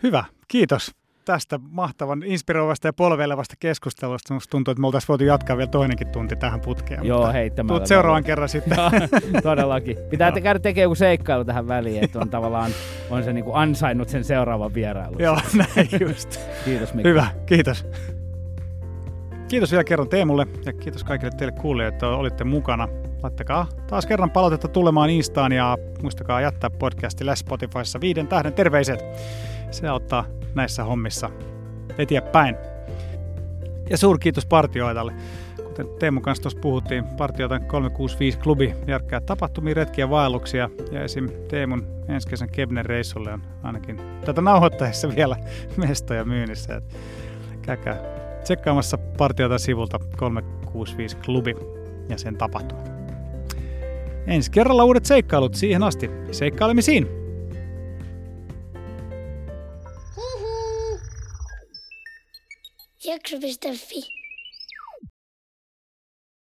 Hyvä, kiitos tästä mahtavan inspiroivasta ja polveilevasta keskustelusta. Musta tuntuu, että me oltaisiin voitu jatkaa vielä toinenkin tunti tähän putkeen. Joo, heittämällä. Tuut seuraavan kerran sitten. todellakin. Pitää no. käydä tekemään joku seikkailu tähän väliin, että on tavallaan on se niinku ansainnut sen seuraavan vierailun. Joo, näin just. kiitos Mikko. Hyvä, kiitos. Kiitos vielä kerran Teemulle ja kiitos kaikille teille kuulijoille, että olitte mukana. Laittakaa taas kerran palautetta tulemaan Instaan ja muistakaa jättää podcastille Spotifyssa viiden tähden terveiset. Se auttaa näissä hommissa eteenpäin. Ja suuri kiitos partioitalle. Kuten Teemu kanssa tuossa puhuttiin, partioita 365 klubi järkkää tapahtumia, retkiä, vaelluksia ja esim. Teemun ensi kesän Kebnen reissulle on ainakin tätä nauhoittaessa vielä mestoja myynnissä. Et käykää tsekkaamassa partiota sivulta 365 klubi ja sen tapahtumat. Ensi kerralla uudet seikkailut siihen asti. Seikkailemisiin! Jakso.fi